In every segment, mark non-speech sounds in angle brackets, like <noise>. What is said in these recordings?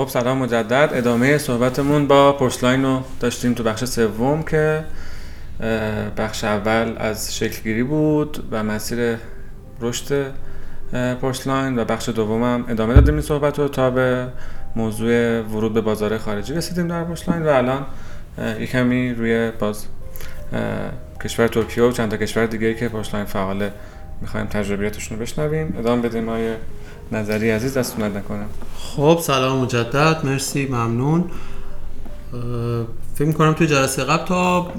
خب سلام مجدد. ادامه صحبتمون با پشتلاین رو داشتیم تو بخش سوم که بخش اول از شکلگیری بود و مسیر رشد پشتلاین و بخش دومم ادامه دادیم این صحبت رو تا به موضوع ورود به بازار خارجی رسیدیم در پشتلاین و الان یک روی باز کشور ترکیه و چند تا کشور دیگه که پشتلاین فعاله. می‌خوایم تجربیاتشون رو بشنویم. ادامه بدیم آیه نظری عزیز دستون نکنم خب سلام مجدد. مرسی ممنون. فکر می‌کنم توی جلسه قبل تا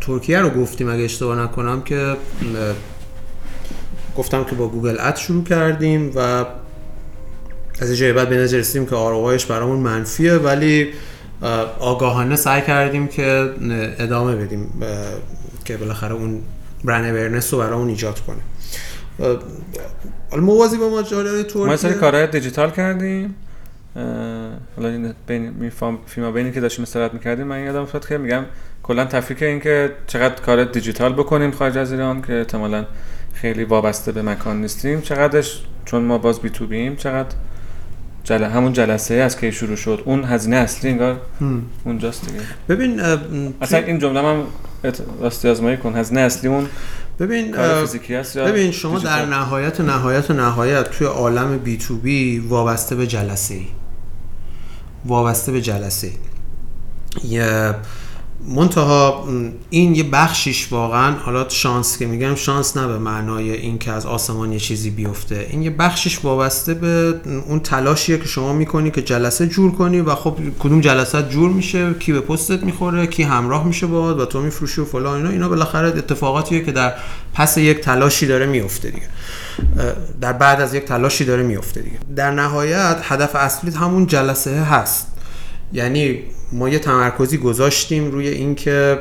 ترکیه رو گفتیم اگه اشتباه نکنم که گفتم که با گوگل اد شروع کردیم و از اینجای بعد به نظر رسیدیم که آروهایش برامون منفیه ولی آگاهانه سعی کردیم که ادامه بدیم که بالاخره اون برن اورنس رو برامون ایجاد کنه. حالا موازی با ماجرای ترکیه ما سری کارهای دیجیتال کردیم. حالا این بین فیلم بینی که داشتیم استراحت می‌کردیم من یادم افتاد که میگم کلا تفکیک این که چقدر کار دیجیتال بکنیم خارج از ایران که احتمالا خیلی وابسته به مکان نیستیم. چقدرش چون ما باز بی تو بیم چقدر جل... همون جلسه از که شروع شد اون هزینه اصلی انگار اونجاست دیگه. ببین اصلا این جمله من راستی آزمایی کن. هزینه اصلی اون ببین ببین شما در نهایت نهایت نهایت توی عالم بی تو بی وابسته به جلسه ای وابسته به جلسه. یه منتها این یه بخشیش واقعا حالا شانس که میگم شانس نه به معنای این که از آسمان یه چیزی بیفته. این یه بخشیش وابسته به اون تلاشیه که شما می‌کنی که جلسه جور کنی و خب کدوم جلسه جور میشه کی به پستت می‌خوره کی همراه میشه باهات و تو میفروشی و فلان اینا. اینا بالاخره اتفاقاتیه که در پس یک تلاشی داره میفته دیگه. در بعد از یک تلاشی داره میفته دیگه. در نهایت هدف اصلی همون جلسه هست. یعنی ما یه تمرکزی گذاشتیم روی اینکه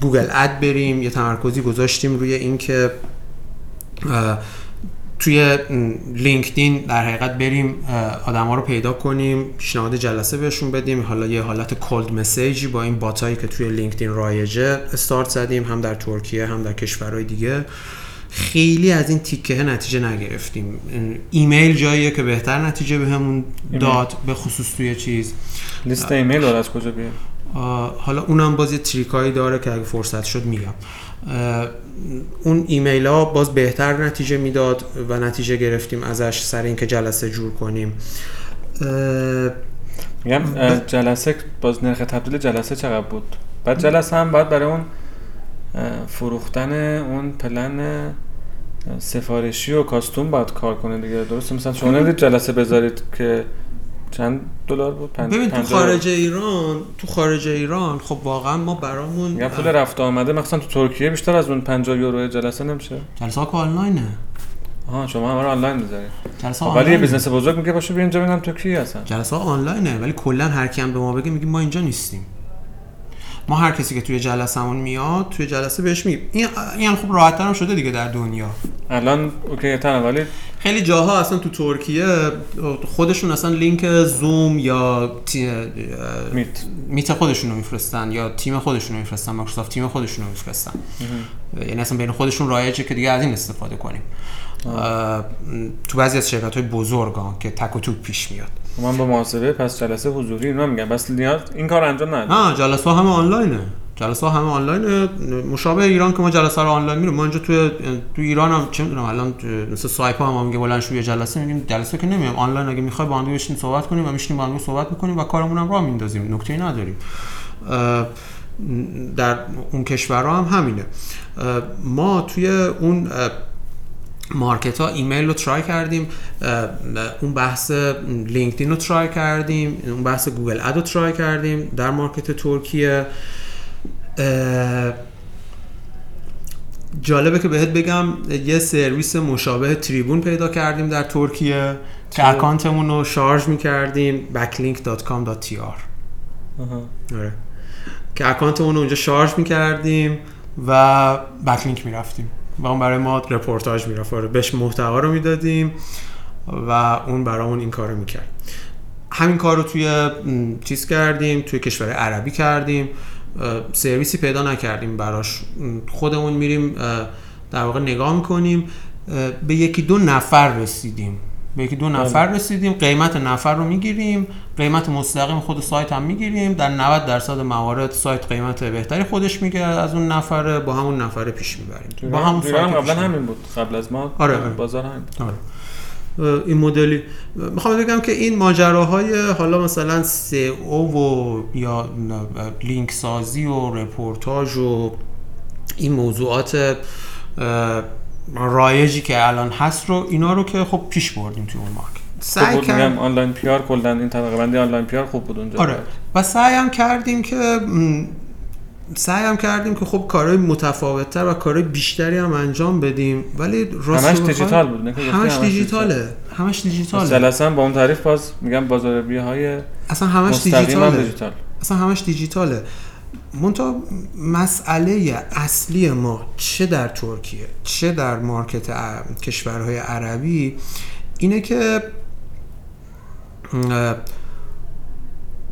گوگل اد بریم یه تمرکزی گذاشتیم روی اینکه توی LinkedIn در حقیقت بریم آدما رو پیدا کنیم پیشنهاد جلسه بهشون بدیم. حالا یه حالت cold message ی با این bot ایی که توی LinkedIn رایجه استارت زدیم هم در ترکیه هم در کشورهای دیگه. خیلی از این تیکه نتیجه نگرفتیم. ایمیل جاییه که بهتر نتیجه بهمون به داد به خصوص توی چیز. لیست ایمیل رو از کجا بیاد؟ حالا اونم باز یه trick ایی داره که اگه فرصت شد میگم. اون ایمیل ها باز بهتر نتیجه می‌داد و نتیجه گرفتیم ازش سر اینکه جلسه جور کنیم. میگم جلسه باز نرخ تبدیل جلسه چقدر بود؟ بعد جلسه هم باید برای اون فروختن اون پلن سفارشی و کاستوم باید کار کنه دیگه. درسته؟ مثلا شما نمی‌دید جلسه بذارید که چند دلار بود؟ پنج ببین تو خارج ایران تو خارج ایران خب واقعا ما برامون میگم پول رفت آمده مثلا تو ترکیه بیشتر از اون 50 یورو جلسه نمیشه. جلسه ها آنلاینه. آها شما همه رو آنلاین می‌ذارید. جلسه ولی یه business بزرگ میگه باشه بیا اینجا ببینم تو کی هستن جلسه آنلاینه ولی کلا هر کی هم به ما بگه میگیم ما اینجا نیستیم. ما هر کسی که توی جلسمون میاد توی جلسه بهش میگیم. این این خب راحت هم شده دیگه در دنیا. الان OK تره ولی خیلی جاها اصلا تو ترکیه خودشون اصلا لینک زوم یا Meet. Meet خودشون رو میفرستن یا تیم خودشون رو میفرستن Microsoft Team خودشون رو میفرستن یعنی اصلا بین خودشون رایجه که دیگه از این استفاده کنیم. تو بعضی از شرکت های بزرگ ها که تک و توک پیش میاد. من با محاسبه پس جلسه حضوری اینا میگم. بس نیاز این کار انجام نداد نه جلسه ها همه آنلاینه. جلسه ها همه آنلاین مشابه ایران که ما جلسه رو آنلاین میریم. ما اینجا تو تو ایران هم چه می‌دونم الان مثل سایپا هم میگه بلند شو جلسه میگیم. جلسه که نمیام آنلاین اگه می‌خوای با هم بشینیم صحبت کنیم و میشینیم با هم صحبت می‌کنیم و کارمون هم راه میندازیم. نکته نداریم. در اون کشورها هم همینه. ما توی اون market ها ایمیل رو try کردیم اون بحث LinkedIn رو try کردیم اون بحث Google Ad رو try کردیم در market ترکیه. جالبه که بهت بگم یه سرویس مشابه تریبون پیدا کردیم در ترکیه. که account مون رو شارژ می‌کردیم backlink.com.tr آره. که اکانتمون رو اونجا شارژ می‌کردیم و بکلینک می‌رفتیم. و اون برای ما رپورتاج می‌رفت. آره بهش محتوا رو می‌دادیم و اون برامون این کارو می‌کرد. همین کار رو توی چیز کردیم توی کشور عربی کردیم. سرویسی پیدا نکردیم براش. خودمون میریم در واقع نگاه می‌کنیم. به یکی دو نفر رسیدیم. به یکی دو نفر رسیدیم قیمت نفر رو می‌گیریم قیمت مستقیم خود سایت هم می‌گیریم در 90 درصد موارد سایت قیمت بهتری خودش میگه از اون نفر با همون نفر پیش می‌بریم با همون سایت قبلا. همین بود قبل از ما آره، آره. بازار همین بود. آره. این مدلی می‌خوام بگم که این ماجراهای حالا مثلا سئو و یا لینک سازی و رپورتاج و این موضوعات رایجی که الان هست رو اینا رو که خب پیش بردیم توی اون market سعی بود کرد میگم آنلاین پیار کلا این طبقه بندی آنلاین پیار خوب بود اونجا. آره. و سعی هم کردیم که م، سعی هم کردیم که خب کارهای متفاوتتر و کارهای بیشتری هم انجام بدیم. ولی راست همش دیجیتال بود همش همش دیجیتاله. همش دیجیتاله. جلسه با اون تعریف باز میگم بازاریابی های اصلا همش هم دیجیتاله. دیجیتال. اصلا همش دیجیتاله. منتها مسئله اصلی ما چه در ترکیه چه در مارکت ع- کشورهای عربی اینه که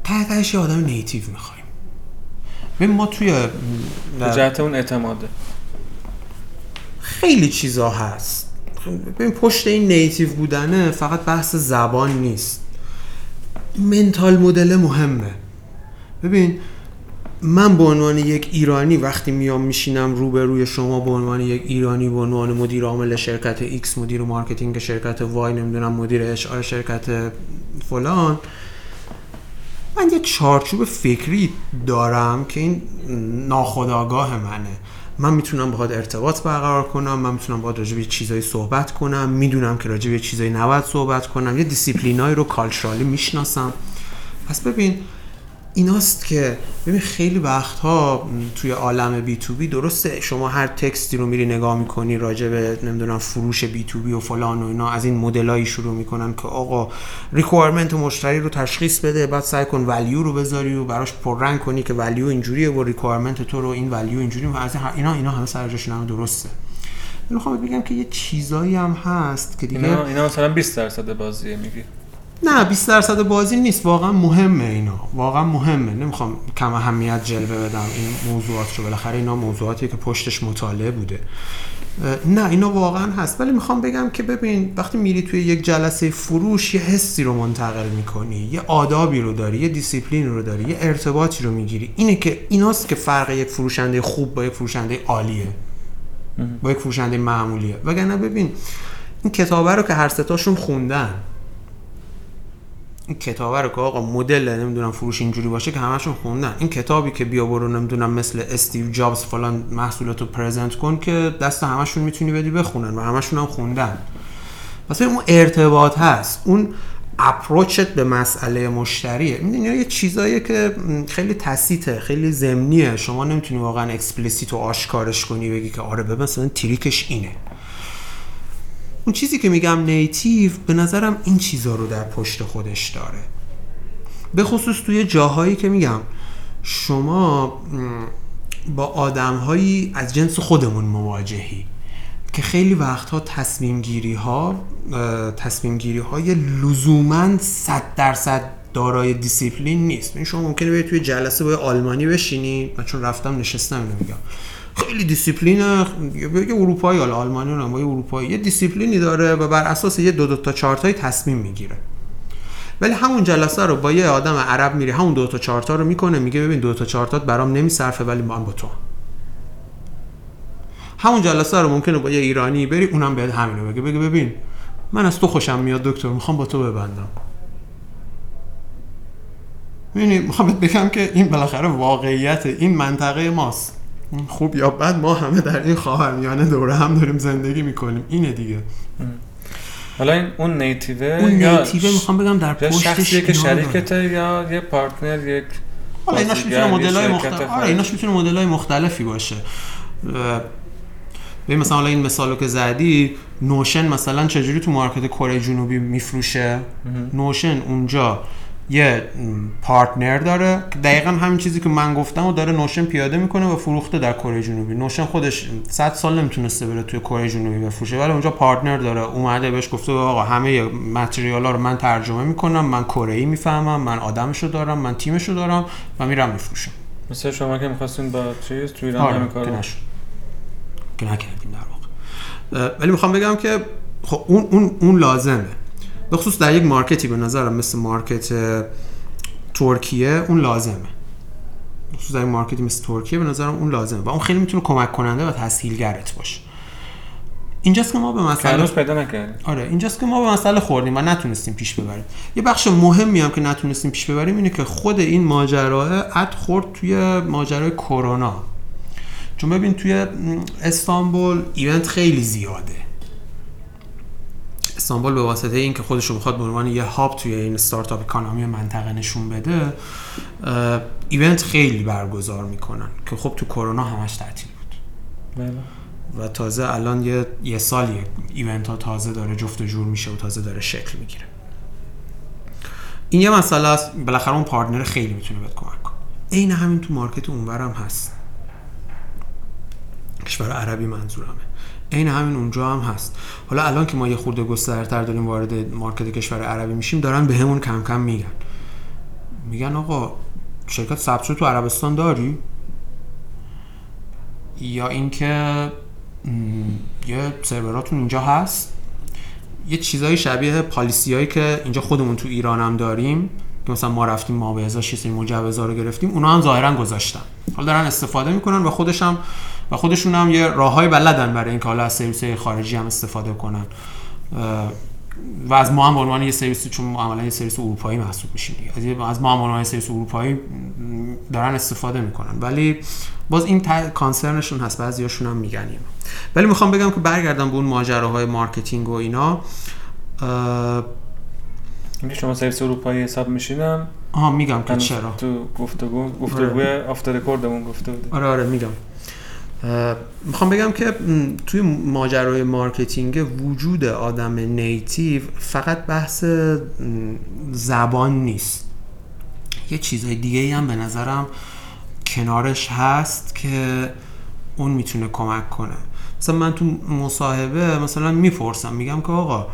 ته تهش یه آدم native می‌خوایم. ببین ما توی جهت اون اعتماده. خیلی چیزا هست. ببین پشت این native بودنه فقط بحث زبان نیست. mental model مهمه. ببین من به عنوان یک ایرانی وقتی میام میشینم روبروی شما به عنوان یک ایرانی به عنوان مدیر عامل شرکت X مدیر marketing شرکت Y نمی‌دونم مدیر R شرکت فلان من یه چارچوب فکری دارم که این ناخودآگاه منه. من می‌تونم باهات ارتباط برقرار کنم من می‌تونم باهات راجع به چیزایی صحبت کنم می‌دونم که راجع به چیزایی نباید صحبت کنم یه دیسیپلینایی رو culturally می‌شناسم. پس ببین ایناست که ببین خیلی وقتها توی عالم B2B درسته شما هر text ی رو میری نگاه می‌کنی راجع به نمی‌دونم فروش B2B و فلان و اینا از این مدلایی شروع می‌کنن که آقا requirement مشتری رو تشخیص بده بعد سعی کن value رو بذاری و براش پررنگ کنی که value اینجوریه و requirement تو رو این value اینجوری و از این- اینا اینا همه سر همه درسته. می‌خوام بگم که یه چیزایی هم هست که دیگه اینا اینا مثلا 20 درصد بازیه میگی. نه 20 درصد بازی نیست. واقعا مهمه اینا. واقعا مهمه. نمی‌خوام کم اهمیت جلوه بدم. این موضوعات رو بالاخره اینا موضوعاتی که پشتش مطالعه بوده. نه اینا واقعا هست. ولی می‌خوام بگم که ببین وقتی میری توی یک جلسه فروش یه حسی رو منتقل می‌کنی یه آدابی رو داری یه دیسیپلین رو داری یه ارتباطی رو می‌گیری. اینه که ایناست که فرق یک فروشنده خوب با یک فروشنده عالیه. با یک فروشنده معمولیه. وگرنه ببین این کتابه رو که هر ستاشون خوندن این کتابه رو که آقا مدل نمی‌دونم فروش اینجوری باشه که همشون خوندن. این کتابی که بیا برو نمی‌دونم مثل استیو جابز فلان محصولاتو present کن که دست همشون می‌تونی بدی بخونن و همشون هم خوندن. پس اون ارتباط هست. اون approach ت به مسئله مشتریه. این یه چیزاییه که خیلی tacit ه خیلی ضمنیه شما نمی‌تونی واقعا explicit و آشکارش کنی بگی که آره ببین مثلا trick ش اینه. اون چیزی که میگم native به نظرم این چیزا رو در پشت خودش داره. به خصوص توی جاهایی که میگم شما با آدمهایی از جنس خودمون مواجهی که خیلی وقتها تصمیم گیری ها تصمیم گیری های لزوما 100 درصد دارای دیسیپلین نیست. این شما ممکنه برید توی جلسه با آلمانی بشینی. من چون رفتم نشستم اینو میگم. خیلی دیسیپلین یه اروپایی حالا آلمانی با یه اروپایی یه دیسیپلینی داره و بر اساس یه دو دو تا چهار تایی تصمیم می‌گیره. ولی همون جلسه رو با یه آدم عرب میری همون دو تا چهار تا رو می‌کنه میگه ببین دو تا چهار تات برام نمیصرفه ولی من با تو. همون جلسه رو ممکنه با یه ایرانی بری اونم بهت همینو بگه بگه ببین من از تو خوشم میاد دکتر می‌خوام با تو ببندم. ببینید می‌خوام بگم که این بالاخره واقعیت این منطقه ماست. خوب یا بد ما همه در این خواهرمیانه دوره هم داریم زندگی می‌کنیم. اینه دیگه. حالا این اون نیتیوه اون نیتیوه می‌خوام بگم در پشتش شخصیه که. شریکته یا یه پارتنر یک حالا ایناش می‌تونه شرکت مختلف آره. ایناش می‌تونه مدل‌های مختلفی باشه. ببین مثلا حالا این مثالو که زدی نوشن مثلا چجوری تو مارکت کره جنوبی میفروشه؟ Notion اونجا یه partner داره. که دقیقا همین چیزی که من گفتم و داره Notion پیاده می‌کنه و فروخته در کره جنوبی. Notion خودش 100 سال نمی‌تونسته بره توی کره جنوبی بفروشه ولی اونجا partner داره. اومده بهش گفته آقا همه material ا رو من ترجمه می‌کنم من کره ای می‌فهمم من آدمشو دارم من تیمشو دارم و میرم میفروشم. مثل شما که می‌خواستین با چیز تو ایران آره کارو که نکردیم در واقع. ولی می‌خوام بگم که خب اون اون اون لازمه. به خصوص در یک مارکتی به نظرم مثل مارکت ترکیه اون لازمه. خصوص در یک مارکتی مثل ترکیه به نظرم اون لازمه و اون خیلی می‌تونه کمک کننده و تسهیلگرت باشه. اینجاست که ما به مسئله پیدا نکردیم. آره اینجاست که ما به مسئله خوردیم و نتونستیم پیش ببریم. یه بخش مهمی هم که نتونستیم پیش ببریم اینه که خود این ماجرا اد خورد توی ماجرای کرونا. چون ببین توی استانبول event خیلی زیاده. استانبول به واسطه اینکه خودش رو بخواد به عنوان یه hub توی این startup economy منطقه نشون بده event خیلی برگزار می‌کنن که خب تو کرونا همش تعطیل بود. بله. و تازه الان یه, یه سالیه event ها تازه داره جفت و جور میشه و تازه داره شکل می‌گیره. این یه مسئله است. بالاخره اون partner خیلی می‌تونه بهت کمک کنه. عین همین تو مارکت اونورم هست. کشور عربی منظورمه. عین همین اونجا هم هست. حالا الان که ما یه خورده گسترتر داریم وارد مارکت کشور عربی میشیم دارن بهمون همون کم کم میگن. میگن آقا شرکت ثبت تو عربستان داری؟ یا اینکه یه سروراتون اینجا هست؟ یه چیزای شبیه پالیسی هایی که اینجا خودمون تو ایران هم داریم که مثلا ما رفتیم ما یه سری مجوزا رو گرفتیم اونا هم ظاهرا گذاشتن. حالا دارن استفاده می‌کنن و خودش هم و خودشون هم یه راههای بلدن برای اینکه حالا از سرویس خارجی هم استفاده کنن. و از ما هم به عنوان یه سرویس چون عملا یه سرویس اروپایی محسوب میشیم از ما هم به عنوان سرویس اروپایی دارن استفاده می‌کنن. ولی باز این تا- concern شون هست بعضیاشون هم میگن اینو. ولی می‌خوام بگم که برگردم به اون ماجراهای marketing و اینا. شما سرویس اروپایی حساب میشینم آها میگم که چرا. تو گفتگو گفتگوی after record مون گفته بودیم آره آره میگم. می‌خوام بگم که توی ماجرای marketing وجود آدم native فقط بحث زبان نیست. یه چیزای دیگه هم به نظرم کنارش هست که اون می‌تونه کمک کنه. مثلا من تو مصاحبه مثلا می‌پرسم میگم که آقا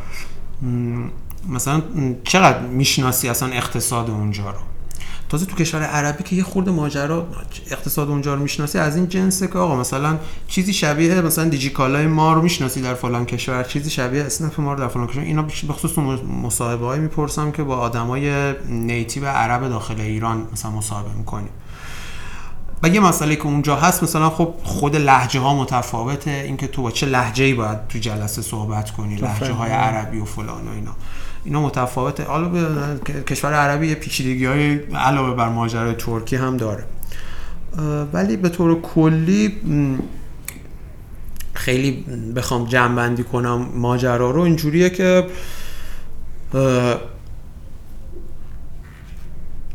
مثلا چقدر می‌شناسی اصلا اقتصاد اونجا رو؟ تازه تو کشور عربی که یه خورده ماجرا اقتصاد اونجا رو می‌شناسی از این جنسه که آقا مثلا چیزی شبیه مثلا دیجیکالای ما رو می‌شناسی در فلان کشور چیزی شبیه اسنپ ما رو در فلان کشور. اینا به خصوص مصاحبه های می‌پرسم که با آدمای نیتیو عرب داخل ایران مثلا مصاحبه می‌کنیم و یه مسئله که اونجا هست مثلا خب خود لحجه ها متفاوته. اینکه تو با چه لحجه ای باید تو جلسه صحبت کنی لحجه های عربی و فلان و اینا. اینا متفاوته. حالا کشور عربی یه پیچیدگی های علاوه بر ماجرای ترکی هم داره. ولی به طور کلی خیلی بخوام جمع کنم ماجرا رو اینجوریه که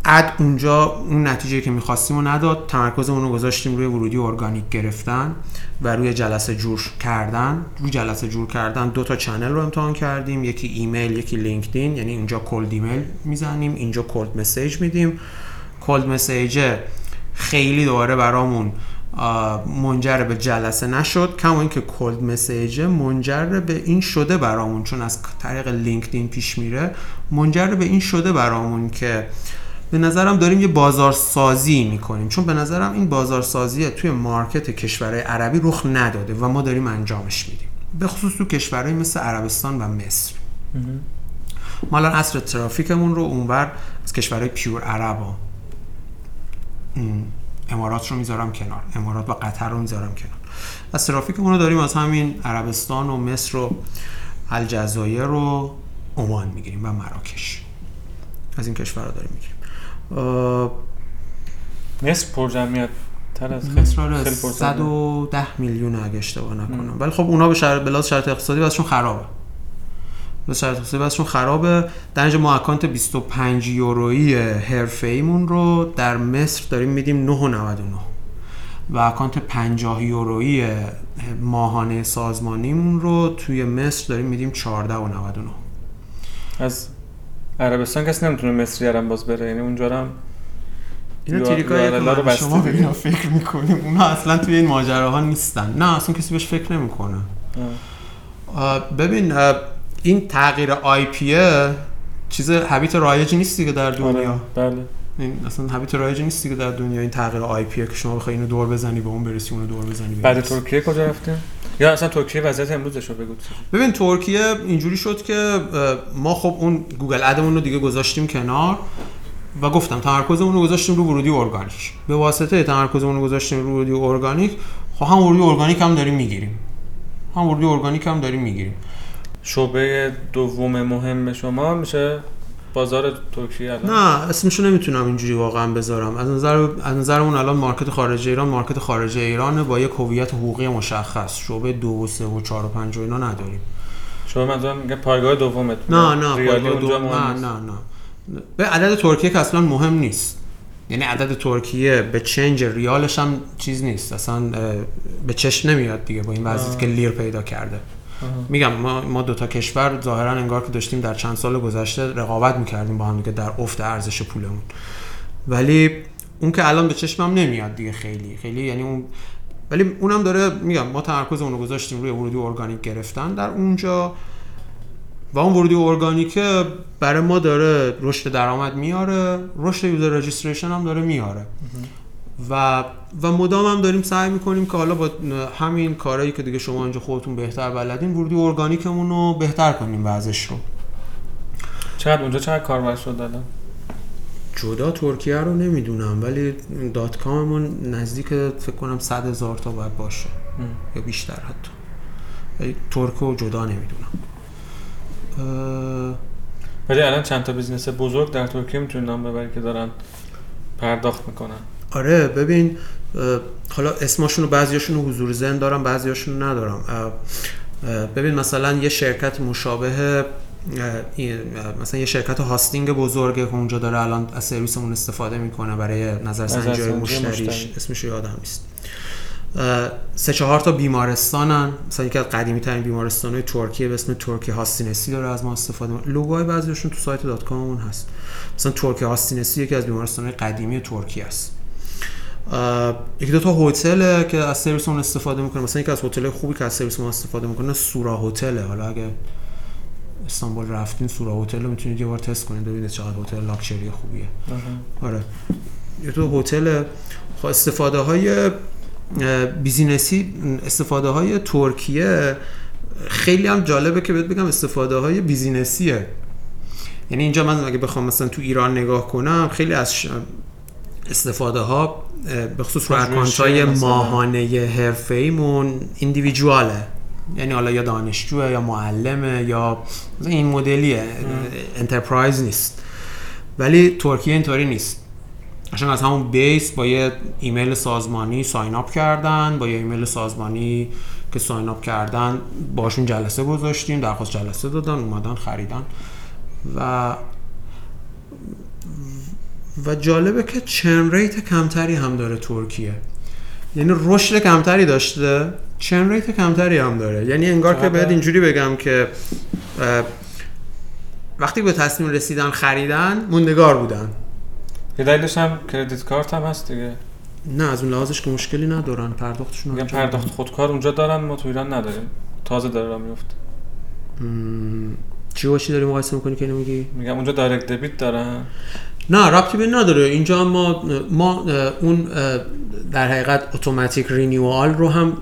ad اونجا اون نتیجه که می‌خواستیم رو نداد. تمرکزمون رو گذاشتیم روی ورودی ارگانیک گرفتن و روی جلسه جور کردن. روی جلسه جور کردن دو تا channel رو امتحان کردیم. یکی ایمیل یکی LinkedIn. یعنی اینجا cold email می‌زنیم اینجا cold message میدیم. کلد مسیج خیلی دوباره برامون منجر به جلسه نشد. کما اینکه کلد مسیج منجر به این شده برامون چون از طریق لینکدین پیش میره منجر به این شده برامون که به نظرم داریم یه بازارسازی می‌کنیم. چون به نظرم این بازارسازی توی مارکت کشورهای عربی رخ نداده و ما داریم انجامش میدیم. به خصوص تو کشورهای مثل عربستان و مصر. ما الان اصر ترافیکمون رو اونور از کشورهای پیور عرب ها. ام، امارات رو می‌ذارم کنار. امارات و قطر رو می‌ذارم کنار. از ترافیکمون رو داریم از همین عربستان و مصر و الجزایر و عمان می‌گیریم و مراکش. از این کشورها داریم می‌گیریم. مصر پر جمعیت تر از مصر آره خیلی پر 110 میلیون اگه اشتباه نکنم. ولی خب اونا به شرط بلاز شرط اقتصادی واسشون خرابه. به شرط اقتصادی واسشون خرابه. در اینجا ما اکانت 25 یورویی حرفه‌ایمون رو در مصر داریم میدیم 9.99 و اکانت 50 یورویی ماهانه سازمانیمون رو توی مصر داریم میدیم 14.99 از عربستان کسی نمی‌تونه مصری هم باز بره؟ یعنی اونجا هم اینا که رو بسته شما. اینا فکر می‌کنیم اونا اصلا توی این ماجراها نیستن. نه اصلا کسی بهش فکر نمی‌کنه. ببین این تغییر آی پیه چیز habit رایجی نیست دیگه در دنیا. آره بله. این اصلا habit رایجی نیست دیگه در دنیا این تغییر IP ـه که شما بخوای اینو دور بزنی به اون برسی اونو دور بزنی به بعد. ترکیه کجا رفتیم یا اصلا ترکیه وضعیت امروزش رو بگو. ببین ترکیه اینجوری شد که ما خب اون Google Ad مون رو دیگه گذاشتیم کنار و گفتم تمرکزمون رو گذاشتیم رو ورودی ارگانیک. به واسطه تمرکزمون رو گذاشتیم رو ورودی ارگانیک خب هم ورودی ارگانیک هم داریم می‌گیریم. هم ورودی ارگانیک هم داریم می‌گیریم. شعبه دوم مهم شما میشه؟ بازار ترکیه الان؟ نه اسمشو نمی‌تونم اینجوری واقعا بذارم. از نظر از نظرمون الان مارکت خارج ایران مارکت خارج ایران با یک هویت حقوقی مشخص. شعبه دو و سه و چهار و پنج و اینا نداریم. شما منظورم میگه پایگاه دومت. نه نه پایگاه اونجا دو- مهم نه. نه نه. به عدد ترکیه که اصلا مهم نیست. یعنی عدد ترکیه به چنج ریالش هم چیز نیست. اصلا به چشم نمیاد دیگه با این وضعیتی آه. که لیر پیدا کرده. میگم ما ما دو تا کشور ظاهرا انگار که داشتیم در چند سال گذشته رقابت می‌کردیم با هم دیگه در افت ارزش پولمون. ولی اون که الان به چشمم نمیاد دیگه خیلی. خیلی یعنی اون ولی اونم داره میگم ما تمرکز اون رو گذاشتیم روی ورودی ارگانیک گرفتن. در اونجا و اون ورودی ارگانیکه برای ما داره رشد درآمد میاره رشد user registration هم داره میاره. و و مدام هم داریم سعی می‌کنیم که حالا با همین کارهایی که دیگه شما اینجا خودتون بهتر بلدین ورودی ارگانیکمون رو بهتر کنیم وضعش رو. چقدر اونجا چقدر کاربر شد الان جدا ترکیه رو نمی‌دونم ولی dot com مون نزدیک فکر کنم 100 هزار تا باید باشه. یا بیشتر حتی. ولی ترک رو جدا نمی‌دونم. اه، ولی الان چند تا business بزرگ در ترکیه می‌تونی نام ببری که دارن پرداخت می‌کنن. آره ببین حالا اسمشون رو بعضیاشون رو حضور ذهن دارم بعضیاشون رو ندارم ببین مثلا یه شرکت مشابه مثلا یه شرکت hosting بزرگه که اونجا داره الان از سرویسمون استفاده می‌کنه برای نظرسنجی مشتریش. مشتری. اسمش رو یادم نیست. سه چهار تا بیمارستانن. مثلا یکی از قدیمی ترین بیمارستان های ترکیه به اسم ترکی هاستینسی داره از ما استفاده می‌کنه. لوگوهای بعضیشون تو سایت dot com مون هست. مثلا ترکی هاستینسی یکی از بیمارستان های قدیمی ترکیه است. یکی دو تا هتل که از سرویس اون استفاده می‌کنه. مثلا یکی از هتل خوبی که از سرویس ما استفاده می‌کنه سورا هتله. حالا اگه استانبول رفتین سورا هتل رو می‌تونید یه بار تست کنید ببینید چقدر هتل لاکچری خوبیه. آره. یه تو هتل خب استفاده های business ی استفاده های ترکیه خیلی هم جالبه که بهت بگم استفاده های business یه. یعنی اینجا من اگه بخوام مثلا تو ایران نگاه کنم خیلی از ش- استفاده ها به خصوص رو account های. ماهانه حرفه ایمون individual ه یعنی حالا یا دانشجوه یا معلمه یا این مدلیه. enterprise نیست. ولی ترکیه اینطوری نیست. اشان از همون base با یه ایمیل سازمانی sign up کردن با یه ایمیل سازمانی که sign up کردن باشون جلسه گذاشتیم درخواست جلسه دادن اومدن خریدن. و و جالبه که churn rate کمتری هم داره ترکیه. یعنی رشد کمتری داشته churn rate کمتری هم داره. یعنی انگار که؟ باید اینجوری بگم که وقتی به تصمیم رسیدن خریدن موندگار بودن. یه دلیلش هم کردیت کارت هم هست دیگه. نه از اون لحاظش که مشکلی ندارن. پرداختشون انجام پرداخت خودکار اونجا دارن ما تو ایران نداریم. تازه داره راه میفته. چی باشی داری مقایسه می‌کنی که اینو میگی؟ میگم اونجا دایرکت دبیت دارن. نه ربطی به نداره. اینجا ما ما اون در حقیقت اتوماتیک رینیوال رو هم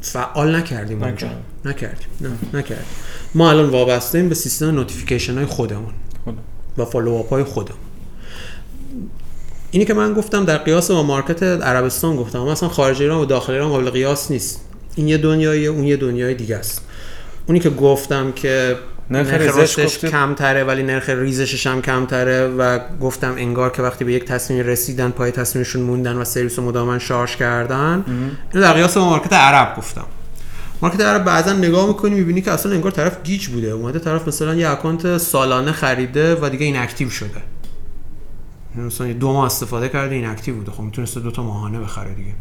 فعال نکردیم اونجا. نکردیم. نه نکردیم. ما الان وابسته ایم به سیستم notification های خودمون. خودم. و follow up های خودمون. اینی که من گفتم در قیاس با market عربستان گفتم. اما اصلا خارج ایران و داخل ایران قابل قیاس نیست. این یه دنیاییه اون یه دنیای دیگه است. اونی که گفتم که نرخ نرخ ریزش رشدش گفتی؟ کمتره ولی نرخ ریزشش هم کمتره و گفتم انگار که وقتی به یک تصمیم رسیدن پای تصمیمشون موندن و سرویس رو مداوما شارژ کردن. اینو در قیاس با market عرب گفتم. market عرب بعضا نگاه می‌کنی می‌بینی که اصلا انگار طرف گیج بوده. اومده طرف مثلا یه account سالانه خریده و دیگه inactive شده. مثلا دو ماه استفاده کرده inactive بوده. خب می‌تونسته دو تا ماهانه بخره دیگه.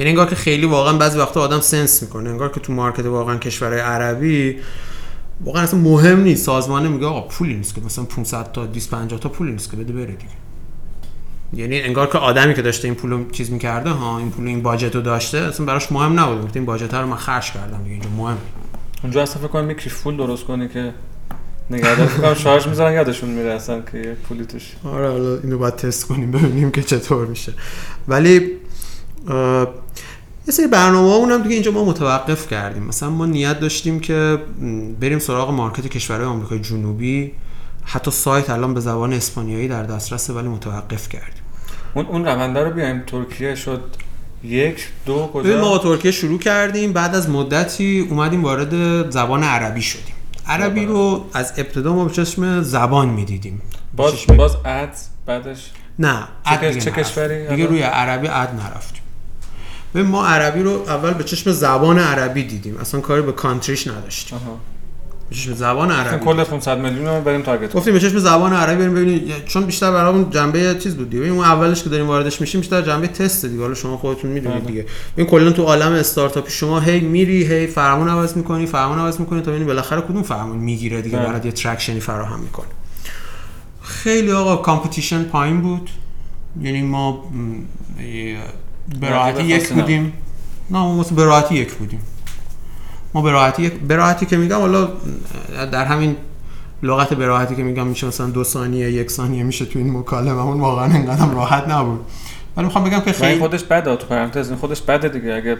یعنی انگار که خیلی واقعا بعضی وقتا آدم sense می‌کنه. انگار که تو market واقعا کشورهای عربی واقعا اصلا مهم نیست. سازمانه میگه آقا پولی نیست که مثلا 500 تا 250 تا پولی نیست که بده بره دیگه. یعنی انگار که آدمی که داشته این پولو چیز می‌کرده ها این پول این باجت رو داشته اصلا براش مهم نبود. گفت این باجت رو من خرج کردم دیگه اینجا مهم اونجا اصلا فکر کنم کیف فول درست کنی که نگهدار فکر کنم شارژ می‌ذارن یادشون میره اصلا که یه پولی توش. آره حالا اینو باید تست کنیم ببینیم که چطور میشه. ولی یه سری برنامه هم دیگه اینجا ما متوقف کردیم. مثلا ما نیت داشتیم که بریم سراغ مارکت کشورهای آمریکای جنوبی. حتی سایت الان به زبان اسپانیایی در دسترسه ولی متوقف کردیم. اون اون رونده رو بیایم. ترکیه شد یک دو ما کجا با ترکیه شروع کردیم. بعد از مدتی اومدیم وارد زبان عربی شدیم. عربی رو از ابتدا ما به چشم زبان می‌دیدیم. باز باز اد بعدش نه چه. کشوری؟ دیگه؟ روی عربی عد نرفتیم. ببین ما عربی رو اول به چشم زبان عربی دیدیم. اصلا کاری به کانتریش نداشتیم. به چشم زبان عربی کل 500 میلیون رو بریم target. گفتیم به چشم زبان عربی بریم ببینید چون بیشتر برامون جنبه چیز بود دیگه. اون اولش که داریم واردش میشیم بیشتر جنبه تست دیگه. حالا شما خودتون می‌دونید بله. دیگه. این کلا تو عالم استارتاپی شما هی میری هی فرمون عوض می‌کنی فرمون عوض می‌کنی تا ببینی بالاخره کدوم فرمون می‌گیره دیگه. بله. برات یه traction ی فراهم می‌کنه. خیلی آقا competition پایین بود. یعنی ما به راحتی یک. بودیم. نه ما به راحتی یک بودیم. ما به راحتی یک به راحتی که میگم حالا در همین لغت به راحتی که میگم میشه مثلا دو ثانیه یک ثانیه میشه تو این مکالممون واقعا انقدر راحت نبود. ولی می‌خوام بگم که خیلی خودش بده تو پرانتز این خودش بده دیگه. اگه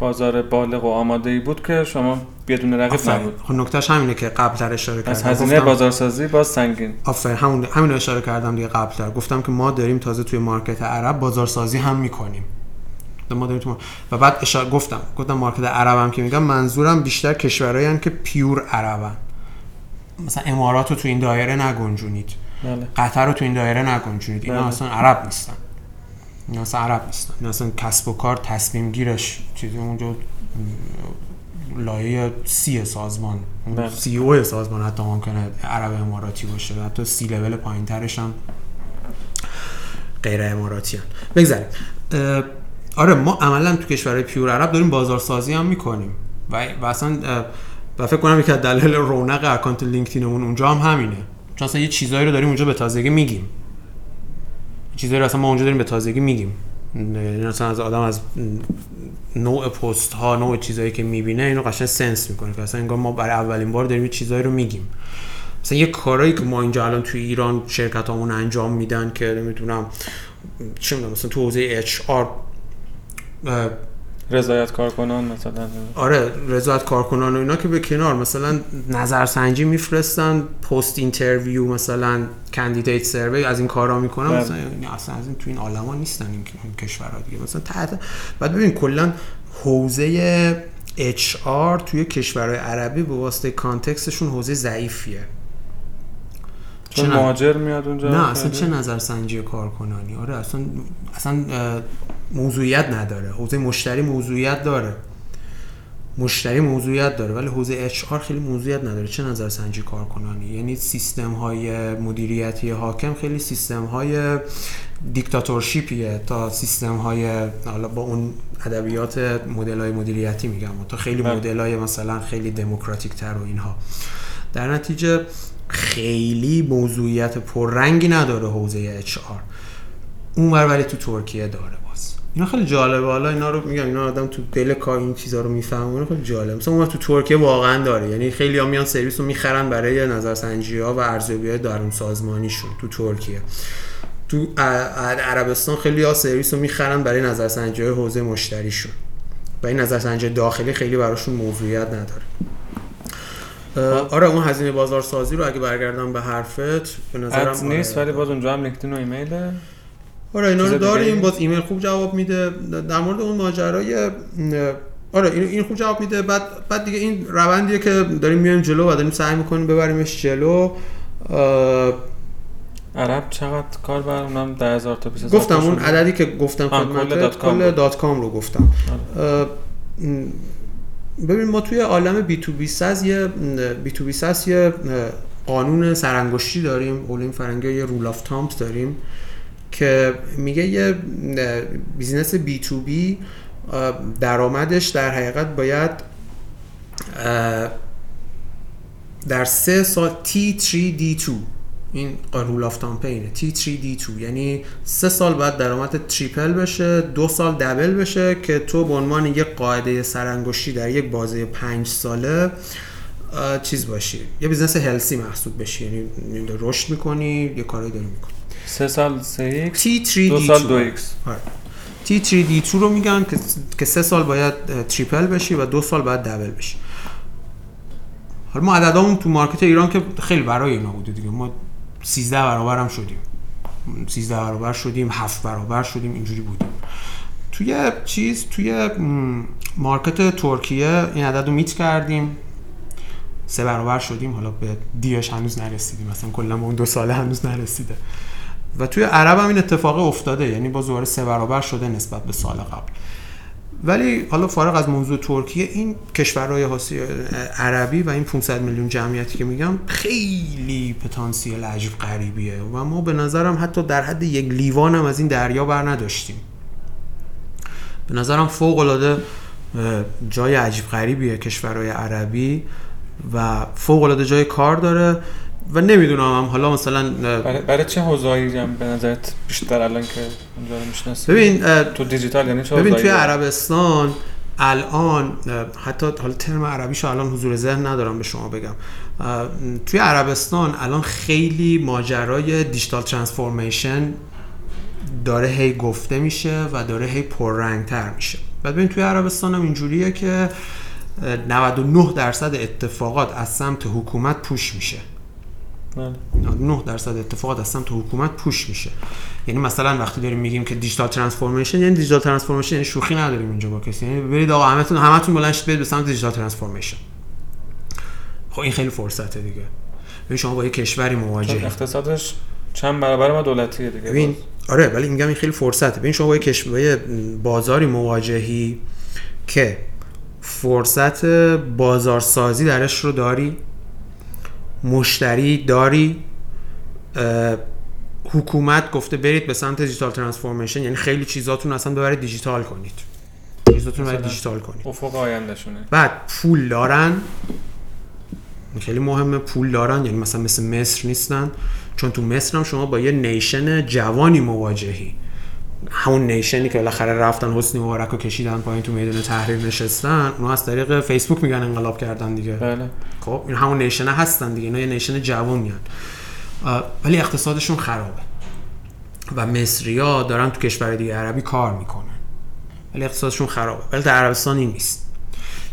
بازار بالغ و آماده ای بود که شما بدون رقیب. نبود. خب نکتهش همینه که قبلتر اشاره از کردم. هزینه گفتم- بازارسازی باز سنگین. آفرین همون همین اشاره کردم دیگه قبلتر. گفتم که ما داریم تازه توی مارکت عرب بازارسازی هم می‌کنیم. ما داریم تو و بعد اشاره گفتم گفتم مارکت عرب هم که میگم منظورم بیشتر کشورهایی که پیور عربن. مثلا امارات رو تو این دایره نگنجونید. بله. قطر رو تو این دایره نگنجونید. اینا بله. اصلا عرب نیستن. اینا اصلا عرب نیستن اینا اصلا کسب و کار تصمیم گیرش چیزی اونجا لایه سی سازمان بله. سی او سازمان حتی ممکنه عرب اماراتی باشه. حتی سی لول پایین ترش هم غیر اماراتی هم بگذاریم. آره ما عملا تو کشورهای pure عرب داریم بازارسازی هم می‌کنیم. و, و اصلا و فکر کنم یکی از دلایل رونق account LinkedIn مون اونجا هم همینه. چون اصلا یه چیزایی رو داریم اونجا به تازگی میگیم. چیزایی رو اصلا ما اونجا داریم به تازگی میگیم. یعنی اصلا از آدم از نوع پست ها نوع چیزایی که می‌بینه اینو قشنگ sense می‌کنه که اصلا انگار ما برای اولین بار داریم چیزایی رو میگیم. مثلا یه کارایی که ما اینجا الان توی ایران شرکت همون انجام میدن که نمی‌دونم چه می‌دونم مثلا تو حوزه HR رضایت کارکنان مثلا آره رضایت کارکنان و اینا که به کنار مثلا نظرسنجی میفرستن post interview مثلا candidate survey از این کارا می‌کنن بله. مثلا اصلا از این تو این عالما نیستن این کشورها دیگه مثلا تحت بعد ببین کلا حوزه اچ آر توی کشورهای عربی به واسطه کانتکستشون حوزه ضعیفیه چون؟ مهاجر میاد اونجا نه اصلا. چه نظرسنجی کارکنانی آره اصلا اصلا موضوعیت نداره. حوزه مشتری موضوعیت داره. مشتری موضوعیت داره ولی حوزه اچ آر خیلی موضوعیت نداره. چه نظرسنجی کارکنانی یعنی سیستم های مدیریتی حاکم خیلی سیستم های دیکتاتورشیپیه تا سیستم های حالا با اون ادبیات مدل های مدیریتی میگم تا خیلی بله. مدل های مثلا خیلی دموکراتیک تر و اینها. در نتیجه خیلی موضوعیت پررنگی نداره حوزه اچ آر. اونور ولی تو ترکیه داره. اینا خیلی جالبه. حالا اینا رو میگم اینا آدم تو دل کار این چیزا رو می‌فهمه اینا خیلی جالبه. مثلا اونور تو ترکیه واقعا داره. یعنی خیلی ها میان سرویس رو می‌خرن برای نظرسنجی ها و ارزیابی های درون سازمانیشون تو ترکیه. تو عربستان خیلی ها سرویس رو می‌خرن برای نظرسنجی های حوزه مشتریشون. و این نظرسنجی داخلی خیلی براشون موضوعیت نداره. اه، آره اون هزینه بازارسازی رو اگه برگردم به حرفت به نظرم نیست آره. ولی باز اونجا هم لینکدین و ایمیله. آره اینا رو داریم؟ باز ایمیل خوب جواب میده. در مورد اون ماجرای آره این این خوب جواب میده. بعد بعد دیگه این روندیه که داریم میایم جلو و داریم سعی می‌کنیم ببریمش جلو. عرب چقدر کار بر اونم 10000 تا 20000 گفتم اون. عددی که گفتم آه، کل dot com رو گفتم. آره. ببین ما توی عالم B2B SaaS یه B2B SaaS یه قانون سرانگشتی داریم. اولین فرنگی یه rule of thumb داریم. که میگه یه business B2B درآمدش در حقیقت باید در سه سال T3D2 این rule of thumb اینه T3D2 یعنی سه سال بعد درآمد triple بشه دو سال double بشه که تو به عنوان یک قاعده سرانگشتی در یک بازه پنج ساله چیز باشی. یه business healthy محسوب بشی یعنی رشد می‌کنی یه کارایی داری می‌کنی. سه سال سه x؟ T3D2 دو سال دو x. آره. T3D2 رو میگن که سه سال باید triple بشی و دو سال باید double بشی. حالا ما عددامون تو مارکت ایران که خیلی برای اینا بوده دیگه. ما 13 برابر هم شدیم. 13 برابر شدیم 7 برابر شدیم اینجوری بودیم. توی چیز توی مارکت ترکیه این عدد رو میت کردیم. سه برابر شدیم. حالا به دیش هنوز نرسیدیم. مثلا کلا به اون دو ساله هنوز نرسیده. و توی عرب هم این اتفاق افتاده یعنی با دوباره سه برابر شده نسبت به سال قبل. ولی حالا فارغ از موضوع ترکیه این کشورهای عربی و این 500 میلیون جمعیتی که میگم خیلی پتانسیل عجیب غریبیه و ما به نظرم حتی در حد یک لیوان هم از این دریا بر نداشتیم. به نظرم فوق العاده جای عجیب غریبیه کشورهای عربی و فوق العاده جای کار داره. و نمی‌دونم هم حالا مثلا برای, برای چه حوزه‌ای هم به نظرت بیشتر الان که اونجا رو می‌شناسی ببین تو دیجیتال یعنی چه ببین توی؟ عربستان الان حتی حالا ترم عربیشو الان حضور ذهن ندارم به شما بگم توی عربستان الان خیلی ماجرای دیجیتال ترانسفورمیشن داره هی گفته میشه و داره هی پررنگتر میشه بعد ببین توی عربستان هم اینجوریه که اه، 99 درصد اتفاقات از سمت حکومت پوش میشه. 9 درصد اتفاقات از سمت حکومت push میشه. یعنی مثلا وقتی داریم میگیم که digital transformation یعنی digital transformation یعنی شوخی نداریم اینجا با کسی. یعنی برید آقا همتون همتون بلند شید برید به سمت digital transformation. خب این خیلی فرصته دیگه. ببین شما با یه کشوری مواجهی. اقتصادش چند برابر ما دولتیه دیگه ببین آره ولی میگم این خیلی فرصته. ببین شما با یه کشور بازاری مواجهی که فرصت بازارسازی درش رو داری مشتری داری حکومت گفته برید به سمت digital transformation یعنی خیلی چیزاتون اصلا ببرید دیجیتال کنید. چیزاتون رو؟ دیجیتال کنید. افق آیندهشونه. بعد پول دارن. خیلی مهمه پول دارن یعنی مثلا مثل مصر نیستن. چون تو مصر هم شما با یه nation جوانی مواجهی. همون nation ی که بالاخره رفتن حسنی مبارک رو کشیدن پایین تو میدون تحریر نشستن اونا از طریق فیسبوک میگن انقلاب کردن دیگه. بله. خب این همون نیشن هستن دیگه اینا یه نیشن اه، ولی اقتصادشون خرابه. و مصریا دارن تو کشور دیگه عربی کار می‌کنن. ولی اقتصادشون خرابه. ولی در عربستان این نیست.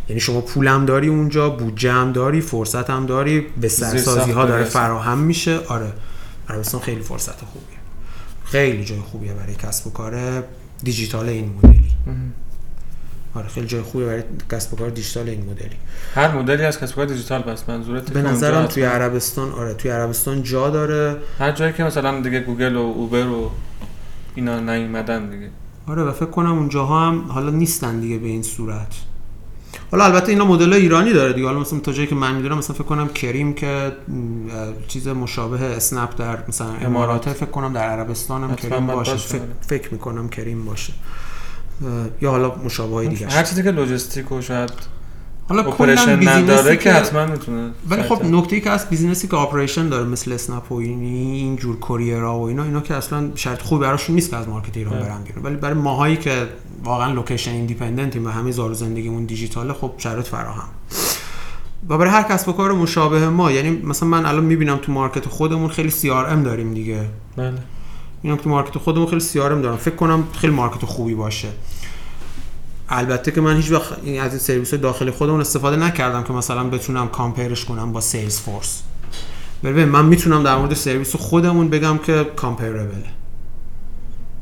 یعنی شما پولم داری اونجا بودجه هم داری فرصت هم داری به سرسازی ها داره. فراهم میشه. آره. عربستان خیلی فرصت خوبیه. خیلی جای خوبیه برای کسب و کار دیجیتال این مدلی. آره خیلی جای خوبیه برای کسب و کار دیجیتال این مدلی. هر مدلی از کسب و کار دیجیتال بس منظورت به نظرم توی عربستان آره توی عربستان جا داره. هر جایی که مثلا دیگه گوگل و اوبر و اینا نیومدن دیگه. آره و فکر کنم اونجاها هم حالا نیستن دیگه به این صورت. حالا البته اینا مدل ایرانی داره دیگه. حالا مثلا تا جایی که من می‌دونم مثلا فکر کنم کریم که چیز مشابه اسنپ در مثلا امارات. فکر کنم در عربستان هم کریم باشه. فکر. فکر می‌کنم کریم باشه. یا حالا مشابه دیگه هر چیزی که لوجستیک و شاید حالا کلا operation business ی نداره که حتما می‌تونه ولی خب نکته ای که از business ی که operation داره مثل اسنپ و این این جور courier ا و اینا اینا که اصلا شرط خوبی براشون نیست که از market ایران. برن بیرون. ولی برای ماهایی که واقعا location independent یم و همه زار زندگیمون دیجیتاله خب شرایط فراهم. و برای هر کسب و کار مشابه ما یعنی مثلا من الان می‌بینم تو market خودمون خیلی CRM داریم دیگه. بله. اینا تو market خودمون خیلی CRM دارم. فکر کنم خیلی market خوبی باشه. البته که من هیچ وقت از این سرویس داخلی خودمون استفاده نکردم که مثلا بتونم compare ش کنم با Salesforce ببین من می‌تونم در مورد سرویس خودمون بگم که comparable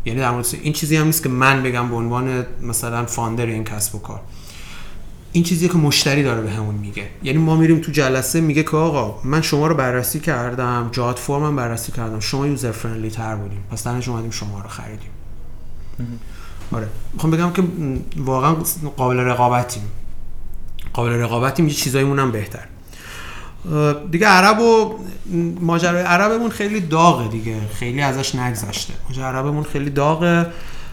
یعنی در مورد این چیزی هم نیست که من بگم به عنوان مثلا founder این کسب و کار. این چیزیه که مشتری داره به همون میگه. یعنی ما میریم تو جلسه میگه که آقا من شما رو بررسی کردم JotForm م بررسی کردم شما user friendly تر بودیم. پس درنش اومدیم شما رو خریدیم. آره. می‌خوام بگم که واقعا قابل رقابتیم. قابل رقابتیم یه چیزایمون هم بهتر. دیگه عرب و ماجرای عربمون خیلی داغه دیگه. خیلی ازش نگذشته. ماجرای عربمون خیلی داغه.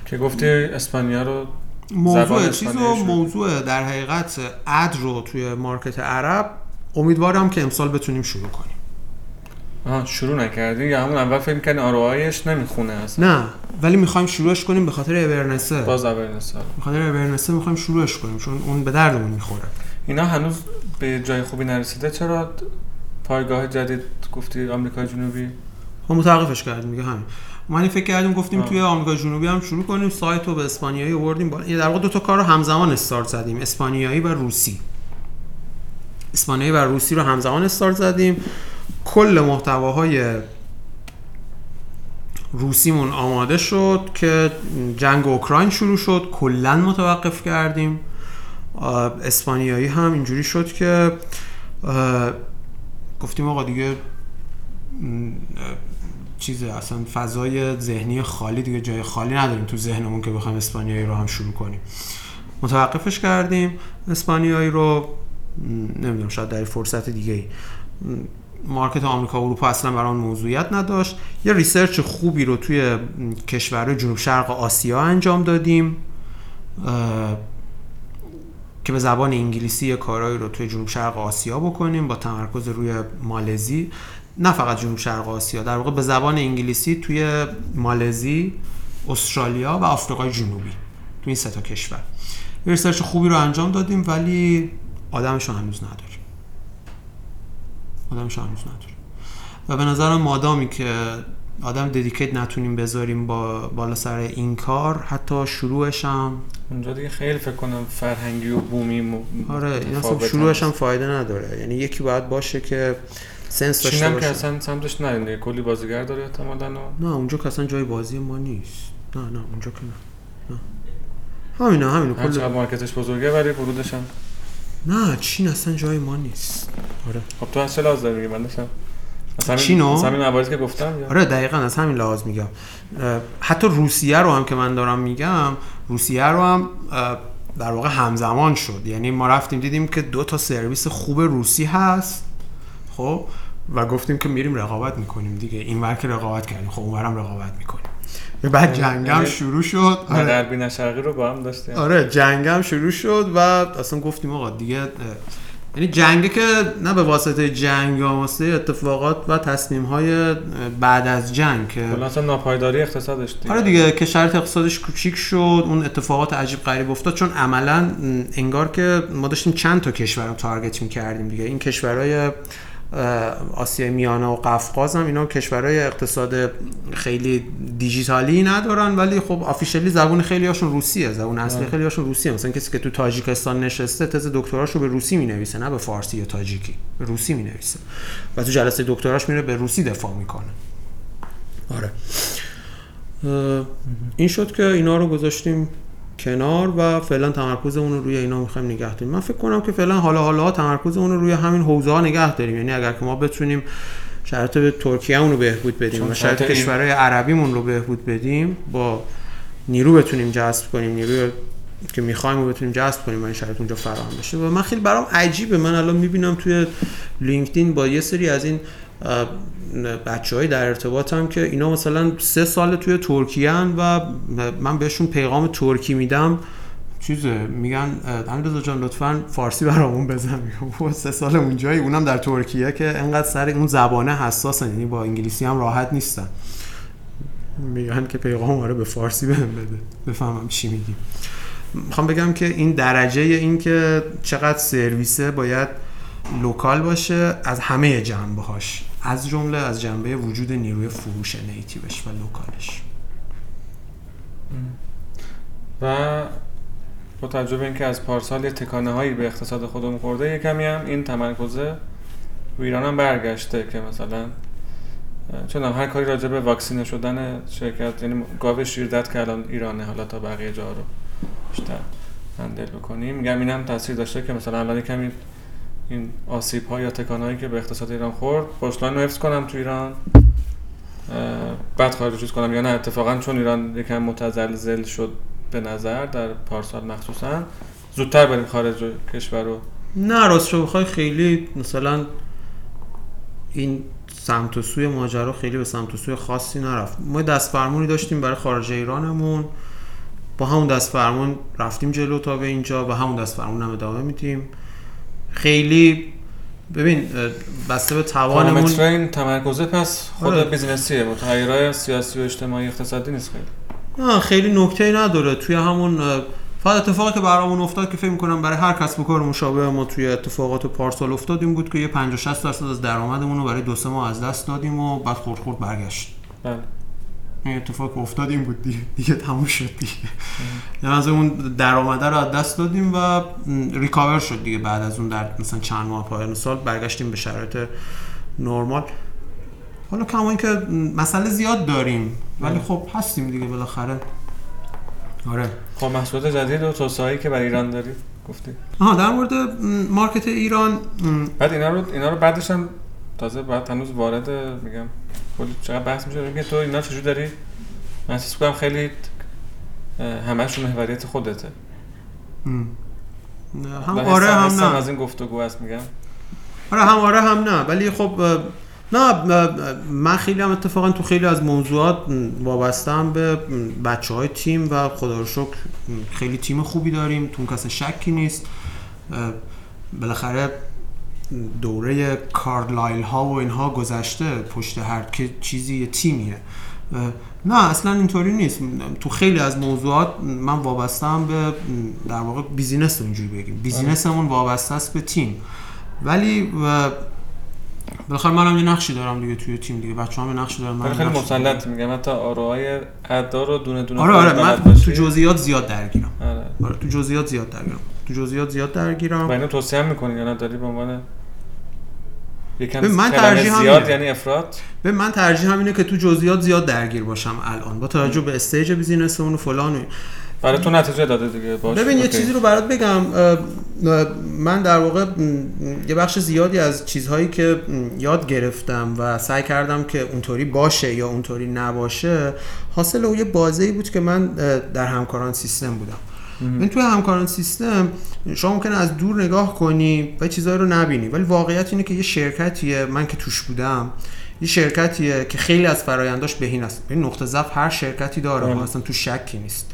که گفتی اسپانیا رو موضوع چیز و. موضوع در حقیقت اد رو توی مارکت عرب امیدوارم که امسال بتونیم شروع کنیم. آها شروع نکردی؟ یا همون اول فکر کردی آروایش نمی‌خونه اصلا؟ نه ولی می‌خوایم شروعش کنیم به خاطر اورنسه باز اورنس آره. به خاطر اورنسه می‌خوایم شروعش کنیم چون اون به دردمون می‌خوره. اینا هنوز به جای خوبی نرسیده چرا پایگاه جدید گفتی آمریکای جنوبی؟ ما متوقفش کردیم دیگه همین. ما فکر کردیم گفتیم آه. توی آمریکا جنوبی هم شروع کنیم سایت رو به اسپانیایی آوردیم بالا. یعنی در واقع دو تا کار رو همزمان استارت زدیم اسپانیایی و روسی. اسپانیایی و روسی رو همزمان استارت زدیم. کل محتواهای روسیمون آماده شد که جنگ اوکراین شروع شد. کلا متوقف کردیم. اسپانیایی هم اینجوری شد که گفتیم آقا دیگه چیز اصلا فضای ذهنی خالی دیگه جای خالی نداریم تو ذهنمون که بخوایم اسپانیایی رو هم شروع کنیم. متوقفش کردیم. اسپانیایی رو نمی‌دونم شاید در فرصت دیگه ای market آمریکا و اروپا اصلا برای آن موضوعیت نداشت. یه research خوبی رو توی م، کشورهای جنوب شرق آسیا انجام دادیم که به زبان انگلیسی یه کارهایی رو توی جنوب شرق آسیا بکنیم با تمرکز روی مالزی. نه فقط جنوب شرق آسیا در واقع به زبان انگلیسی توی مالزی استرالیا و آفریقای جنوبی تو این سه تا کشور. research خوبی رو انجام دادیم ولی آدمش رو هنوز نداریم. آدمش رو هنوز نداریم و به نظرم مادامی که آدم dedicate نتونیم بذاریم با بالا سر این کار حتی شروعش هم اونجا دیگه خیلی فکر کنم فرهنگی و بومی م... آره این اصلا. شروعش هم فایده نداره. یعنی یکی باید باشه که sense داشته هم که باشه. اصلا سمتش دیگه. کلی بازیگر داره احتمالاً و نه اونجا که اصلا جای بازی ما نیست. نه نه اونجا که نه. نه. همینه همینه. کل مارکتش بزرگه ولی ورودش هم نه چین اصلا جای ما نیست. آره. خب تو از چه لحاظ داری من داشتم چینو؟ از همین که گفتم یا آره دقیقا از همین لحاظ میگم. حتی روسیه رو هم که من دارم میگم روسیه رو هم در واقع همزمان شد. یعنی ما رفتیم دیدیم که دو تا سرویس خوب روسی هست. خب؟ و گفتیم که میریم رقابت می‌کنیم دیگه. این ور که رقابت کردیم. خب اون ورم رقابت می‌کنیم. و بعد جنگم یعنی شروع شد. آره. غربی نه شرقی رو با هم داشتیم. آره جنگم شروع شد و اصلا گفتیم آقا دیگه یعنی جنگه که نه به واسطه جنگ یا واسطه اتفاقات و تصمیم های بعد از جنگ که اصلا ناپایداری اقتصادش دیگه. آره دیگه که شرط اقتصادش کوچیک شد اون اتفاقات عجیب غریب افتاد. چون عملا انگار که ما داشتیم چند تا کشور رو تارگت می‌کردیم دیگه. این کشورهای آسیای میانه و قفقاز هم اینا کشورهای اقتصاد خیلی دیجیتالی ندارن ولی خب آفیشلی زبون خیلی هاشون روسیه زبون اصلی آره. خیلی هاشون روسیه. مثلا کسی که تو تاجیکستان نشسته تز دکتراشو به روسی می‌نویسه نه به فارسی یا تاجیکی. به روسی می‌نویسه. و تو جلسه دکتراش میره به روسی دفاع می‌کنه. آره. این شد که اینا رو گذاشتیم کنار و فعلا تمرکزمون رو روی اینا می‌خوایم نگه داریم. من فکر کنم که فعلا حالا حالا تمرکزمون رو روی همین حوزه ها نگه داریم. یعنی اگر که ما بتونیم شرط به ترکیه رو بهبود بدیم و شرط کشورهای عربیمون رو بهبود بدیم با نیرو بتونیم جذب کنیم. نیروی که می‌خوایم رو بتونیم جذب کنیم و این شرط اونجا فراهم بشه. و من خیلی برام عجیبه. من الان می‌بینم توی لینکدین با یه سری از این بچه های در ارتباطم که اینا مثلا سه سال توی ترکیه و من بهشون پیغام ترکی میدم. چیزه میگن امیررضا جان لطفا فارسی برامون بزن. میگم سه سال اونجایی اونم در ترکیه که انقدر سر اون زبانه حساسن یعنی با انگلیسی هم راحت نیستن. میگن که پیغام آره به فارسی بهم بده. بفهمم چی میگی. می‌خوام بگم که این درجه این که چقدر سرویسه باید local باشه از همه جنبه هاش از جمله از جنبه وجود نیروی فروش native ش و local ش. و با توجه اینکه از پارسال یه تکانه هایی به اقتصاد خودمون خورده یه کمی هم این تمرکزه رو ایران هم برگشته که مثلا چون هر کاری راجع به واکسینه شدن شرکت یعنی گاو شیردت که الان ایرانه حالا تا بقیه جا رو بیشتر هندل بکنیم. میگم این هم تاثیر داشته که مثلا الان کمی این آسیب ها یا تکان هایی که به اقتصاد ایران خورد پشتلاین رو حفظ کنم تو ایران. بعد خارج چیز کنم. یا نه اتفاقا چون ایران یکم متزلزل شد به نظر در پارسال مخصوصا زودتر بریم خارج کشور رو. نه راست شو بخوای خیلی مثلا این سمت و سوی ماجرا خیلی به سمت و سوی خاصی نرفت. ما دست فرمونی داشتیم برای خارج ایرانمون. با همون دست فرمون رفتیم جلو تا به اینجا و همون دست فرمون هم ادامه میدیم. خیلی ببین بسته به توانمون این تمرکزه پس خود آره. بیزینسیه. متغیرهای سیاسی و اجتماعی اقتصادی نیست خیلی. نه خیلی نکته نداره. توی همون فقط اتفاقی که برامون افتاد که فکر می‌کنم برای هر کسب و کار مشابه ما توی اتفاقات پارسال افتادیم بود که یه 50 60 درصد از درآمدمون رو برای دو سه ماه از دست دادیم و بعد خورد خورد برگشت. بله. این اتفاق افتاد این بود دیگه, دیگه تموم شد دیگه. یعنی از اون درآمده رو از دست دادیم و ریکاور شد دیگه بعد از اون در مثلا چند ماه پایان سال برگشتیم به شرایط نرمال. حالا کما اینکه مسئله زیاد داریم ولی خب هستیم دیگه بالاخره. آره. خب محصولات جدید و توسعه‌ای که برای ایران داری گفتی؟ آها در مورد مارکت ایران بعد اینا رو اینا رو بعدش هم تازه بعد هنوز وارد میگم کلی چقدر بحث میشه که تو اینا چجوری داری؟ من احساس کنم خیلی همش محوریت خودته. هم. آره هم نه. از این گفتگو هست میگم. آره هم آره هم نه. ولی خب نه من خیلی هم اتفاقا تو خیلی از موضوعات وابستم به بچه های تیم و خدا رو شکر خیلی تیم خوبی داریم. تو کس شکی نیست. بالاخره دوره کارلایل ها و اینها گذشته پشت هر که چیزی یه تیمیه. نه اصلا اینطوری نیست. تو خیلی از موضوعات من وابستم به در واقع بیزینس رو اینجوری بگیم. بیزینسمون وابسته است به تیم. ولی بالاخره منم یه نقشی دارم دیگه توی تیم دیگه. بچه‌ها هم نقشی دارن من خیلی مسلط میگم. حتی آروهای ادا رو دونه دونه آره آره من تو جزئیات زیاد درگیرم. آره. آره تو جزئیات زیاد درگیرم. تو جزئیات زیاد درگیرم. و اینو توصیه می‌کنی یا نه؟ داری به عنوان یکم من ترجیح زیاد یعنی افراد به من ترجیح همینه که تو جزئیات زیاد درگیر باشم الان با توجه به stage business اون و فلان برای تو نتیجه داده دیگه باش ببین یه چیزی رو برات بگم من در واقع یه بخش زیادی از چیزهایی که یاد گرفتم و سعی کردم که اونطوری باشه یا اونطوری نباشه حاصل اون یه بازه بود که من در همکاران سیستم بودم. من توی همکاران سیستم شما ممکنه از دور نگاه کنی و چیزهایی رو نبینی. ولی واقعیت اینه که یه شرکتیه. من که توش بودم یه شرکتیه که خیلی از فراینداش بهینه است. این نقطه ضعف هر شرکتی داره. بله. اصلا تو شکی نیست.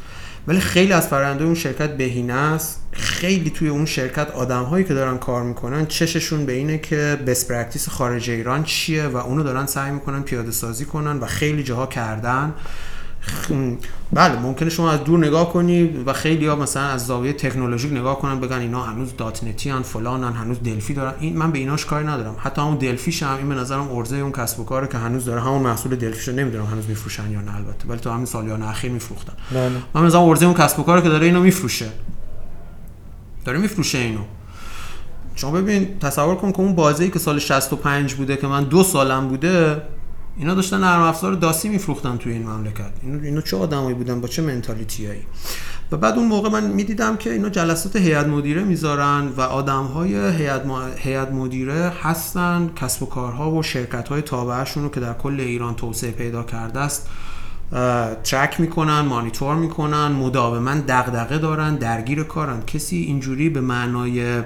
ولی خیلی از فرآیندهای اون شرکت بهینه است. خیلی توی اون شرکت آدم هایی که دارن کار می‌کنن چششون به اینه که best practice خارج ایران چیه و اونو دارن سعی می‌کنن پیاده سازی کنن و خیلی جاها کردن. بله ممکنه شما از دور نگاه کنی و خیلی ها مثلا از زاویه تکنولوژیک نگاه کنن بگن اینا هنوز دات نتی ان فلانن هنوز دلفی دارن. این من به ایناش کاری ندارم. حتی همون دلفیش هم این به نظرم ارزه اون کسب و کاره که هنوز داره. همون محصول دلفیشو نمی‌دونم هنوز میفروشن یا نه البته. ولی تو همین سالیان اخیر میفروختن. بله. من مثلا ارزه اون کسب و کاره که داره اینو میفروشه. داره میفروشه اینو. شما ببین تصور کن که اون بازی که سال 65 بوده که من دو سالم بوده اینا داشتن نرم افزار داسی میفروختن توی این مملکت. اینا اینا چه آدمایی بودن؟ با چه منتالیتیایی و بعد اون موقع من می‌دیدم که اینا جلسات هیئت مدیره می‌ذارن و آدم های هیئت مدیره هستن کسب و کارها و شرکت های تابعشون رو که در کل ایران توسعه پیدا کرده است ترک می‌کنن مانیتور می‌کنن مداوما دغدغه دارن درگیر کارن. کسی اینجوری به معنای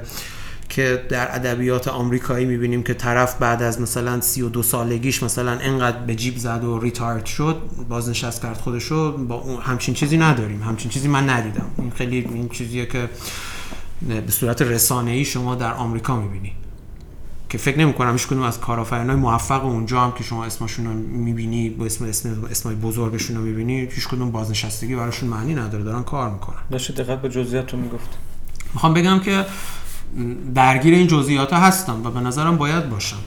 که در ادبیات آمریکایی می‌بینیم که طرف بعد از مثلا 32 سالگیش مثلا انقدر به جیب زد و ریتارد شد بازنشست کرد خودشو با اون همچین چیزی نداریم همچین چیزی من ندیدم. این خیلی این چیزیه که به صورت رسانه‌ای شما در آمریکا می‌بینی. که فکر نمی کنم هیچ از کارآفرینای موفق اونجا هم که شما اسمشون رو می‌بینی با اسم اسم اسمای بزرگشون رو می‌بینی هیچ کدوم بازنشستگی براشون معنی نداره دارن کار می‌کنن. داشت دقت به جزئیات می‌گفت. می‌خوام بگم که درگیر این جزئیات هستم و به نظرم باید باشم.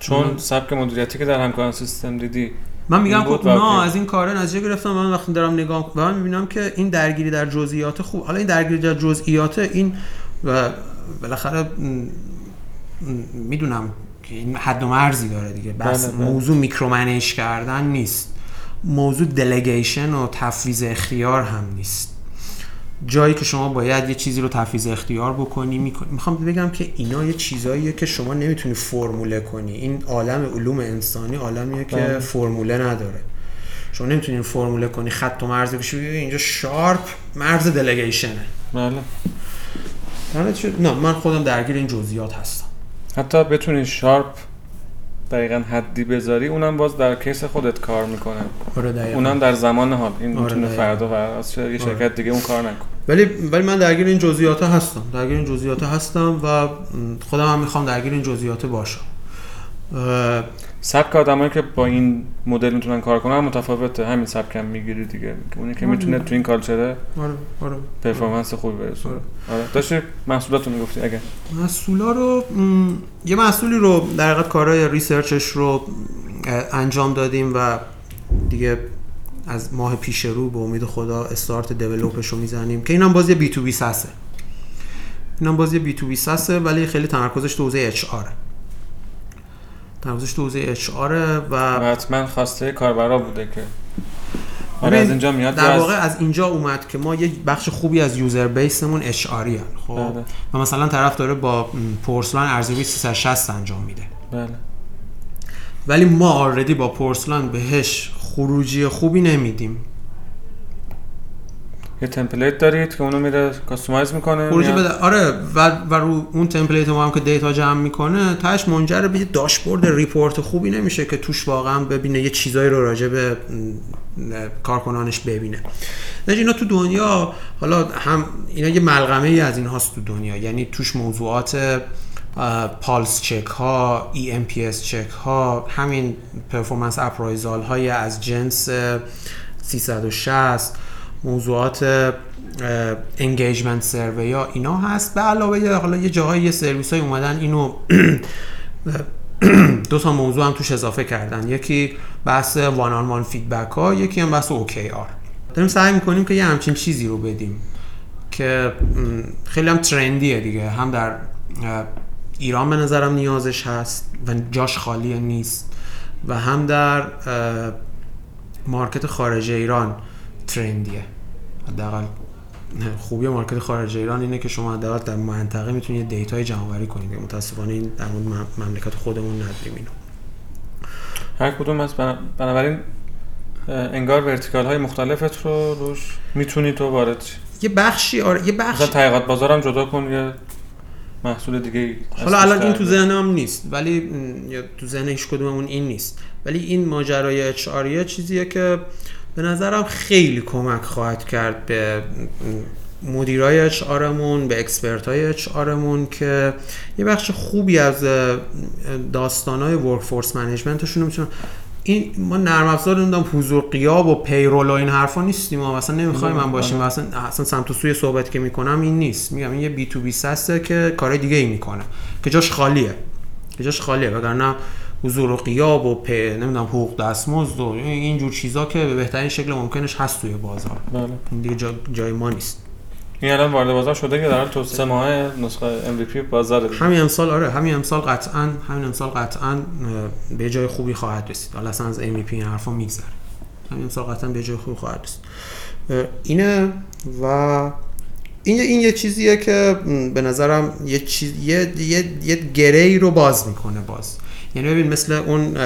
چون سبک مدیریتی که در همکاران سیستم دیدی من میگم خب اونا از این کار نتیجه گرفتم. من وقتی دارم نگاه و من می‌بینم که این درگیری در جزئیات خوب حالا این درگیری در جزئیات این و بالاخره می‌دونم که این حد و مرزی داره دیگه. بس بله، بله. موضوع micromanage کردن نیست. موضوع delegation و تفویض اختیار هم نیست. جایی که شما باید یه چیزی رو تفویض اختیار بکنی می‌خوام بگم که اینا یه چیزاییه که شما نمی‌تونی فرموله کنی. این عالم علوم انسانی عالمیه که بله. فرموله نداره. شما نمی‌تونی فرموله کنی خط و مرز بکشی اینجا sharp مرز delegation ه. بله. نه من خودم درگیر این جزئیات هستم. حتی بتونی sharp دقیقا حدی بذاری اونم باز در case خودت کار می‌کنه. آره. اونم در زمان حال. این آره می‌تونه فردا و از یه شرکت آره. دیگه اون کار نکنه. ولی ولی من درگیر این جزئیات هستم. درگیر این جزئیات هستم و خودم هم می‌خوام درگیر این جزئیات باشم. سبک آدمایی که با این مدل می‌تونن کار کنن متفاوته. همین سبک هم می‌گیری دیگه. اونی که می‌تونه تو این culture ه آره آره. performance خوبی برسونه. آره. آره. داشتی محصولاتو می‌گفتی اگه؟ محصولا رو یه محصولی رو در حقیقت کارهای research ش رو انجام دادیم و دیگه از ماه پیش رو به امید خدا start develop ش رو می‌زنیم. که اینم باز یه B2B SaaS ه اینم باز یه B2B SaaS ه ولی خیلی تمرکزش تو حوزه HR. تمرکزش تو حوزه HR و حتما خواسته کاربرا بوده که. آره از اینجا میاد در واقع از اینجا اومد که ما یه بخش خوبی از user base مون HR ی خب؟ بله. و مثلا طرف داره با پرس‌لاین ارزیابی 360 انجام میده. بله. ولی ما آردی با پرس‌لاین بهش خروجی خوبی نمیدیم. یه template دارید که اونو میره customize می‌کنه خروجی. بده. آره و, و رو اون template ما هم که data جمع می‌کنه تهش منجر به یه dashboard report خوبی نمیشه که توش واقعا ببینه یه چیزایی رو راجع به کارکنانش ببینه. نه اینا تو دنیا حالا هم اینا یه ملغمه ای از این هاست تو دنیا. یعنی توش موضوعات pulse check ها eNPS check ها همین performance appraisal های از جنس 360 موضوعات engagement survey ها اینا هست. به علاوه حالا یه جاهای یه سرویس های اومدن اینو <clears throat> دو تا موضوع هم توش اضافه کردن. یکی بحث one on one feedback ها یکی هم بحث OKR داریم سعی می‌کنیم که یه همچین چیزی رو بدیم که خیلی هم trendy ه دیگه. هم در ایران به نظرم نیازش هست و جاش خالی نیست. و هم در market خارج ایران trendy ه. حداقل خوبی market خارج ایران اینه که شما حداقل در منطقه می‌تونید data ی جمع‌آوری کنید متاسفانه این در مورد مم- مملکت خودمون نداریم اینو. هر کدوم از بنا- بنابراین انگار vertical های مختلفت رو روش می‌تونی تو وارد یه بخشی آره یه بخشی مثلا تحقیقات بازارم جدا کن یه محصول دیگه حالا الان این تو ذهنم نیست ولی یا تو ذهن هیچ کدوممون این نیست. ولی این ماجرای HR چیزیه که به نظرم خیلی کمک خواهد کرد به مدیرای HR مون به expert های HR مون که یه بخش خوبی از داستان های workforce management شون می‌تونن این ما نرم افزار نمی‌دونم حضور غیاب و payroll و این حرفا نیستیم ما. مثلا نمی‌خوایم من باشیم. و اصلا اصلا سمت و سوی صحبت که می‌کنم این نیست. میگم این یه B2B SaaS ه که کارهای دیگه ای می‌کنه. که جاش خالیه. که جاش خالیه. وگرنه حضور و غیاب و pay نمی‌دونم حقوق دستمزد و این جور چیزا که به بهترین شکل ممکنش هست توی بازار. بله. این دیگه جا جای ما نیست. این الان وارد بازار شده که در تو سه ماه نسخه MVP بازار همین امسال آره همین امسال قطعا همین امسال قطعا به جای خوبی خواهد رسید. حالا اصلا از MVP این حرفا میگذره. همین امسال قطعا به جای خوبی خواهد رسید. اینه و این این یه چیزیه که به نظرم یه چیز یه یه, یه گری رو باز می‌کنه باز. یعنی ببین مثل اون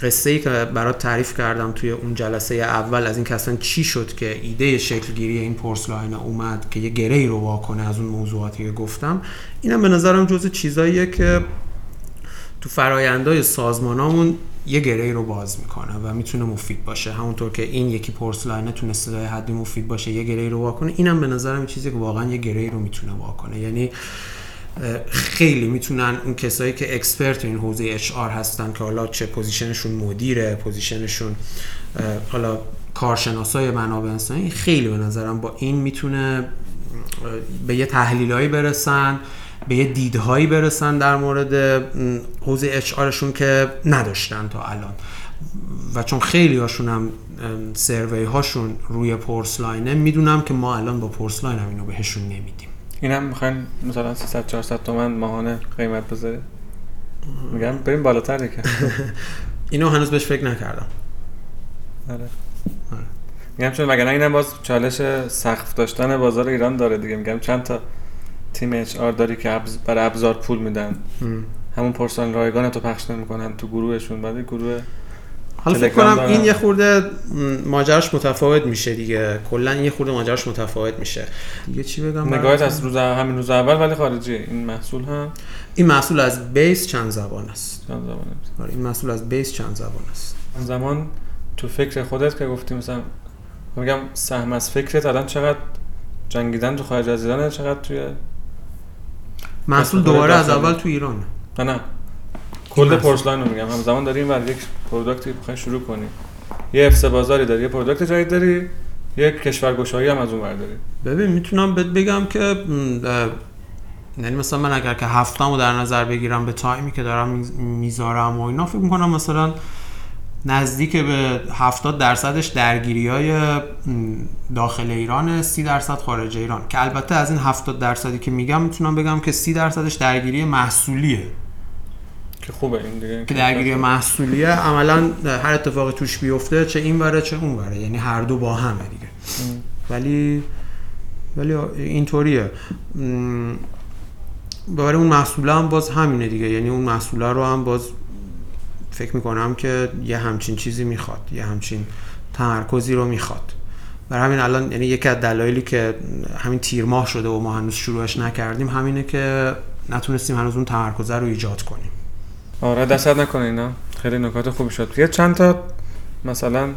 قصه ای که برات تعریف کردم توی اون جلسه اول از این که اصلا چی شد که ایده شکلگیری این پورسلاین اومد که یه گری رو واکنه از اون موضوعاتی که گفتم اینم به نظرم جزء چیزاییه که تو فرایندهای سازمانامون یه گره رو باز می‌کنه و می‌تونه مفید باشه. همونطور که این یکی پرس‌لاینه تونسته تا یه حدی مفید باشه یه گره رو واکنه اینم به نظرم چیزی که واقعا یه گره رو می‌تونه واکنه یعنی خیلی می‌تونن اون کسایی که expert این حوزه HR هستن که حالا چه position شون مدیره position شون حالا کارشناسای منابع انسانی خیلی به نظرم با این می‌تونه به یه تحلیلایی برسن به یه دیدهایی برسن در مورد حوزه اچ آرشون که نداشتن تا الان. و چون خیلی هاشون هم سروی هاشون روی پورسلاینه می‌دونم که ما الان با پورسلاین هم اینو بهشون نمیدیم. اینم می‌خواین مثلا 300 400 تومن ماهانه قیمت بذاره میگم بریم بالاتر دیگه <laughs> اینو هنوز بهش فکر نکردم آره. میگم چون وگرنه اینم باز چالش سقف داشتن بازار ایران داره دیگه میگم چند تا تیم اچ آر داری که. برای ابزار پول میدن. همون پرسنل رایگان تو پخش نمی‌کنن تو گروهشون بعد گروه حالا فکر کنم. این یه خورده ماجراش متفاوت میشه دیگه. کلا این یه خورده ماجراش متفاوت میشه. دیگه چی بگم نگاهت؟ از روز همین روز اول ولی خارجی. این محصول هم؟ این محصول از بیس چند زبان است؟ چند زبانه آره این محصول از بیس چند زبان است؟ اون زمان تو فکر خودت که گفتی مثلا میگم سهم از فکرت الان چقدر جنگیدن تو خارج از ایرانه چقدر توی محصول دوباره از. اول تو ایران نه نه. کل محصول. پورسلاین رو میگم. همزمان داری این یک پروداکتی بخوای شروع کنی. یه افس بازاری داری یه پروداکت جدید داری یک کشورگشایی هم از اون ور داری. ببین می‌تونم بهت بگم که یعنی مثلا من اگر که هفتم رو در نظر بگیرم به تایمی که دارم می‌ذارم و اینا فکر می‌کنم مثلا نزدیک به 70 درصدش درگیری های داخل ایران 30 درصد خارج ایران. که البته از این 70 درصدی که میگم می‌تونم بگم که 30 درصدش درگیری محصولیه. که خوبه این دیگه. که درگیری محصولیه عملا هر اتفاقی توش بیفته چه این وره چه اون وره. یعنی هر دو با همه دیگه. ولی ولی اینطوریه برای اون محصوله هم باز همینه دیگه. یعنی اون محصوله رو هم باز فکر می‌کنم که یه همچین چیزی می‌خواد. یه همچین تمرکزی رو می‌خواد. برای همین الان یعنی یکی از دلایلی که همین تیر ماه شده و ما هنوز شروعش نکردیم همینه که نتونستیم هنوز اون تمرکزه رو ایجاد کنیم. آره دست نکنه اینا. خیلی نکات خوبی شد. یه چند تا مثلا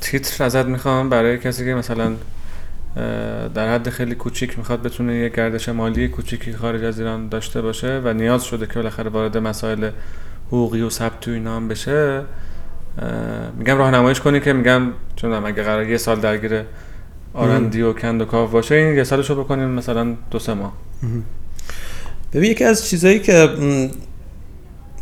تیتر ازت می‌خوام برای کسی که مثلا در حد خیلی کوچیک می‌خواد بتونه یه گردش مالی کوچیکی خارج از ایران داشته باشه و نیاز شده که بالاخره وارد مسائل حقوقی و ثبت و اینا هم بشه میگم راهنماییش کنی که میگم چون اگه قرار یه سال درگیر آرندی و کند و کاف باشه این یه سالشو بکنیم مثلا دو سه ماه. ببین یکی از چیزایی که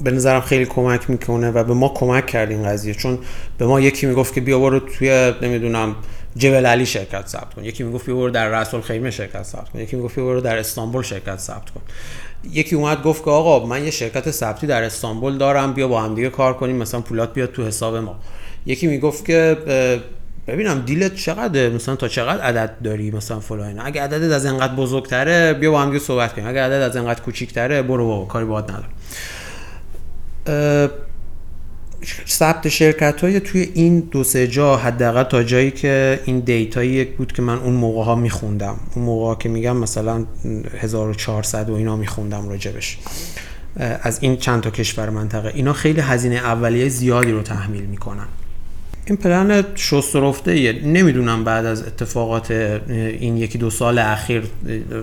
به نظرم خیلی کمک می‌کنه و به ما کمک کرد این قضیه چون به ما یکی می‌گفت که بیا برو توی نمی‌دونم جبل علی شرکت ثبت کن. یکی می‌گفت بیا برو در رسول خیمه شرکت ثبت کن. یکی می‌گفت بیا برو در استانبول شرکت ثبت کن. یکی اومد گفت که آقا من یه شرکت ثبتی در استانبول دارم بیا با هم دیگه کار کنیم مثلا پولات بیاد تو حساب ما. یکی می‌گفت که ببینم دیلت چقدره؟ مثلا تا چقدر عدد داری مثلا فلان اگه عددت از انقدر بزرگتره بیا با هم صحبت کنیم. اگه عدد از انقدر کوچیکتره برو بابا کاری باهات ندارم. ثبت شرکت های توی این دو سه جا حداقل تا جایی که این دیتایی بود که من اون موقع ها میخوندم. اون موقع ها که میگم مثلا 1400 و اینا میخوندم راجبش. از این چند تا کشور منطقه. اینا خیلی هزینه اولیه زیادی رو تحمیل می‌کنن. این پلن شسترفته ایه نمی‌دونم بعد از اتفاقات این یکی دو سال اخیر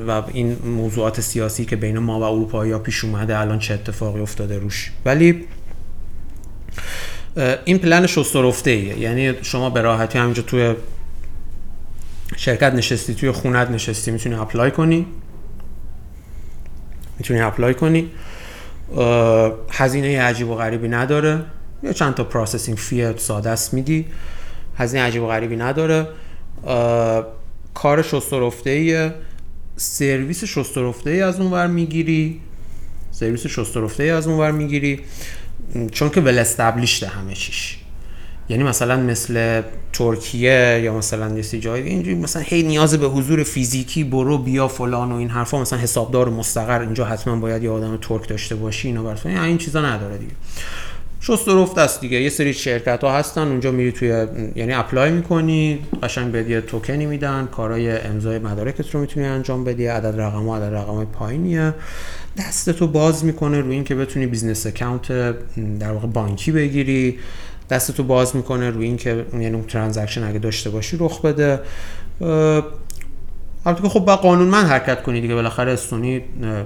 و این موضوعات سیاسی که بین ما و اروپایی ها پیش اومده الان چه اتفاقی افتاده روش. ولی این پلن شسترفته ایه یعنی شما به راحتی همینجا توی شرکت نشستی توی خونت نشستی می‌تونی apply کنی. می‌تونی apply کنی. هزینه عجیب و غریبی نداره. یا چند تا processing fee ساده است میدی هزینه عجیب و غریبی نداره. کار شسته‌رفته ای سرویس شسته‌رفته ای از اونور می‌گیری. سرویس شسته‌رفته ای از اونور می‌گیری. چون که well established ه همه چیش. یعنی مثلا مثل ترکیه یا مثلا یه جای اینجوری مثلا هی نیاز به حضور فیزیکی برو بیا فلان و این حرفا. مثلا حسابدار مستقر اینجا حتما باید یه آدم ترک داشته باشی اینا برای یعنی این چیزا نداره دیگه. شسته‌رفته است دیگه. یه سری شرکت ها هستن اونجا میری توی یعنی apply می‌کنی قشنگ به یه توکنی میدن کارهای امضای مدارکت رو می‌تونی انجام بدی عدد رقم و عدد رقم پایینیه. دستتو باز می‌کنه روی اینکه بتونی business account در واقع بانکی بگیری. دستتو باز می‌کنه روی اینکه یعنی اون transaction اگه داشته باشی رخ بده. البته که خب باید قانونمند حرکت کنی دیگه. بالاخره استونی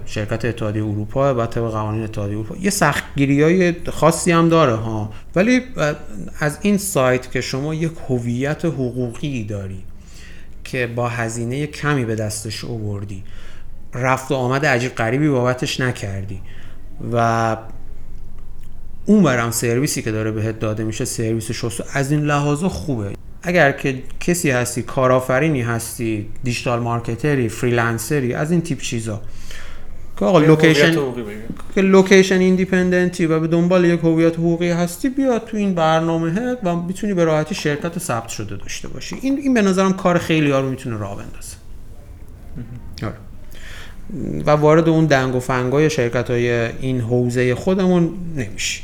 شرکت اتحادیه اروپا بعد طبق قوانین اتحادیه اروپا. یه سختگیری های خاصی هم داره ها. ولی از این side که شما یک هویت حقوقی داری که با هزینه کمی به دستش اووردی رفت و آمد عجیب غریبی بابتش نکردی و اون فرم سرویسی که داره بهت داده میشه سرویس شستو از این لحاظا خوبه. اگر که کسی هستی کارآفرینی هستی digital marketer ی freelancer ی از این تیپ چیزا. که آقا location که location independent ی و به دنبال یک هویت حقوقی هستی بیا تو این برنامه و می‌تونی به راحتی شرکت ثبت شده داشته باشی. این این به نظرم کار خیلی ها رو می‌تونه راه بندازه. آره. و وارد اون دنگ و فنگای شرکت های این حوزه خودمون نمیشی.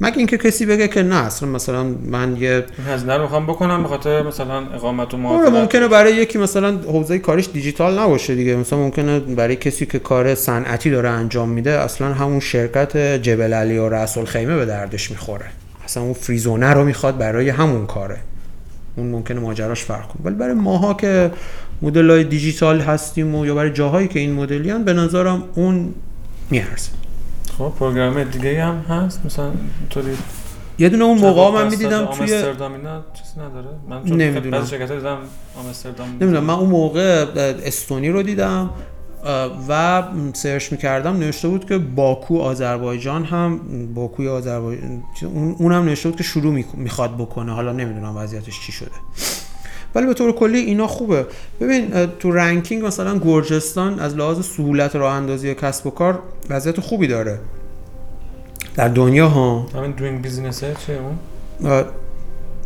مگه اینکه کسی بگه که نه اصلا مثلا من یه هزینه رو می‌خوام بکنم به خاطر مثلا اقامت و آره ممکنه برای یکی مثلا حوزه کارش دیجیتال نباشه دیگه. مثلا ممکنه برای کسی که کار صنعتی داره انجام میده اصلا همون شرکت جبل علی و رسول خیمه به دردش می‌خوره. اصلا اون فریزونه رو می‌خواد برای همون کاره. اون ممکنه ماجراش فرق کنه. ولی برای ماها که مدل های دیجیتال هستیم و یا برای جاهایی که این مدلیان به نظرم اون میارزه. خب پروگرام دیگه هم هست؟ مثلا طوری یه دونه اون موقع من می‌دیدم توی آمستردام اینا چیزی نداره؟ من نمی‌دونم. بعضی شرکت دیدم آمستردام نمی‌دونم. من اون موقع استونی رو دیدم و سرچ می‌کردم نوشته بود که باکو آذربایجان هم باکوی آذربایجان اونم نوشته بود که شروع می‌خواد بکنه. حالا نمی‌دونم وضعیتش چی شده. ولی به طور کلی اینا خوبه. ببین تو ranking مثلا گرجستان از لحاظ سهولت راه اندازی کسب و کار وضعیت خوبی داره. در دنیا ها همین Doing Business چیه اون؟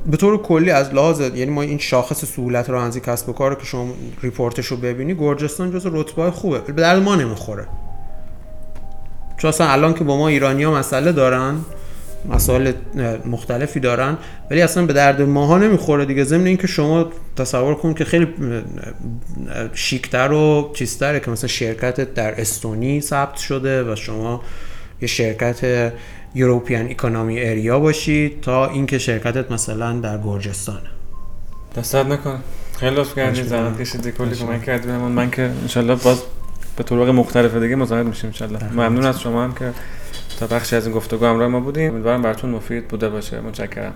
به طور کلی از لحاظ یعنی ما این شاخص سهولت راه اندازی کسب و کار که شما report ش رو ببینی گرجستان جز رتبه خوبه. به درد ما نمی‌خوره. چون اصلا الان که با ما ایرانی ها مسئله دارن مسائل مختلفی دارن ولی اصلا به درد ماها نمی‌خوره دیگه. ضمن اینکه شما تصور کن که خیلی شیکتر و چیزتره که مثلا شرکت در استونی ثبت شده و شما یه شرکت یوروپیان اکونومی اریا باشی تا اینکه شرکتت مثلا در گرجستانه دستت نکن. خیلی لطف کردی زحمت کشیدی کلی کمک کردی من. من که انشالله باز به طرق مختلف دیگه مزاحم میشیم انشالله ممنون از شما هم که تا بخشی از این گفتگو همراه ما بودیم امیدوارم براتون مفید بوده باشه. متشکرم.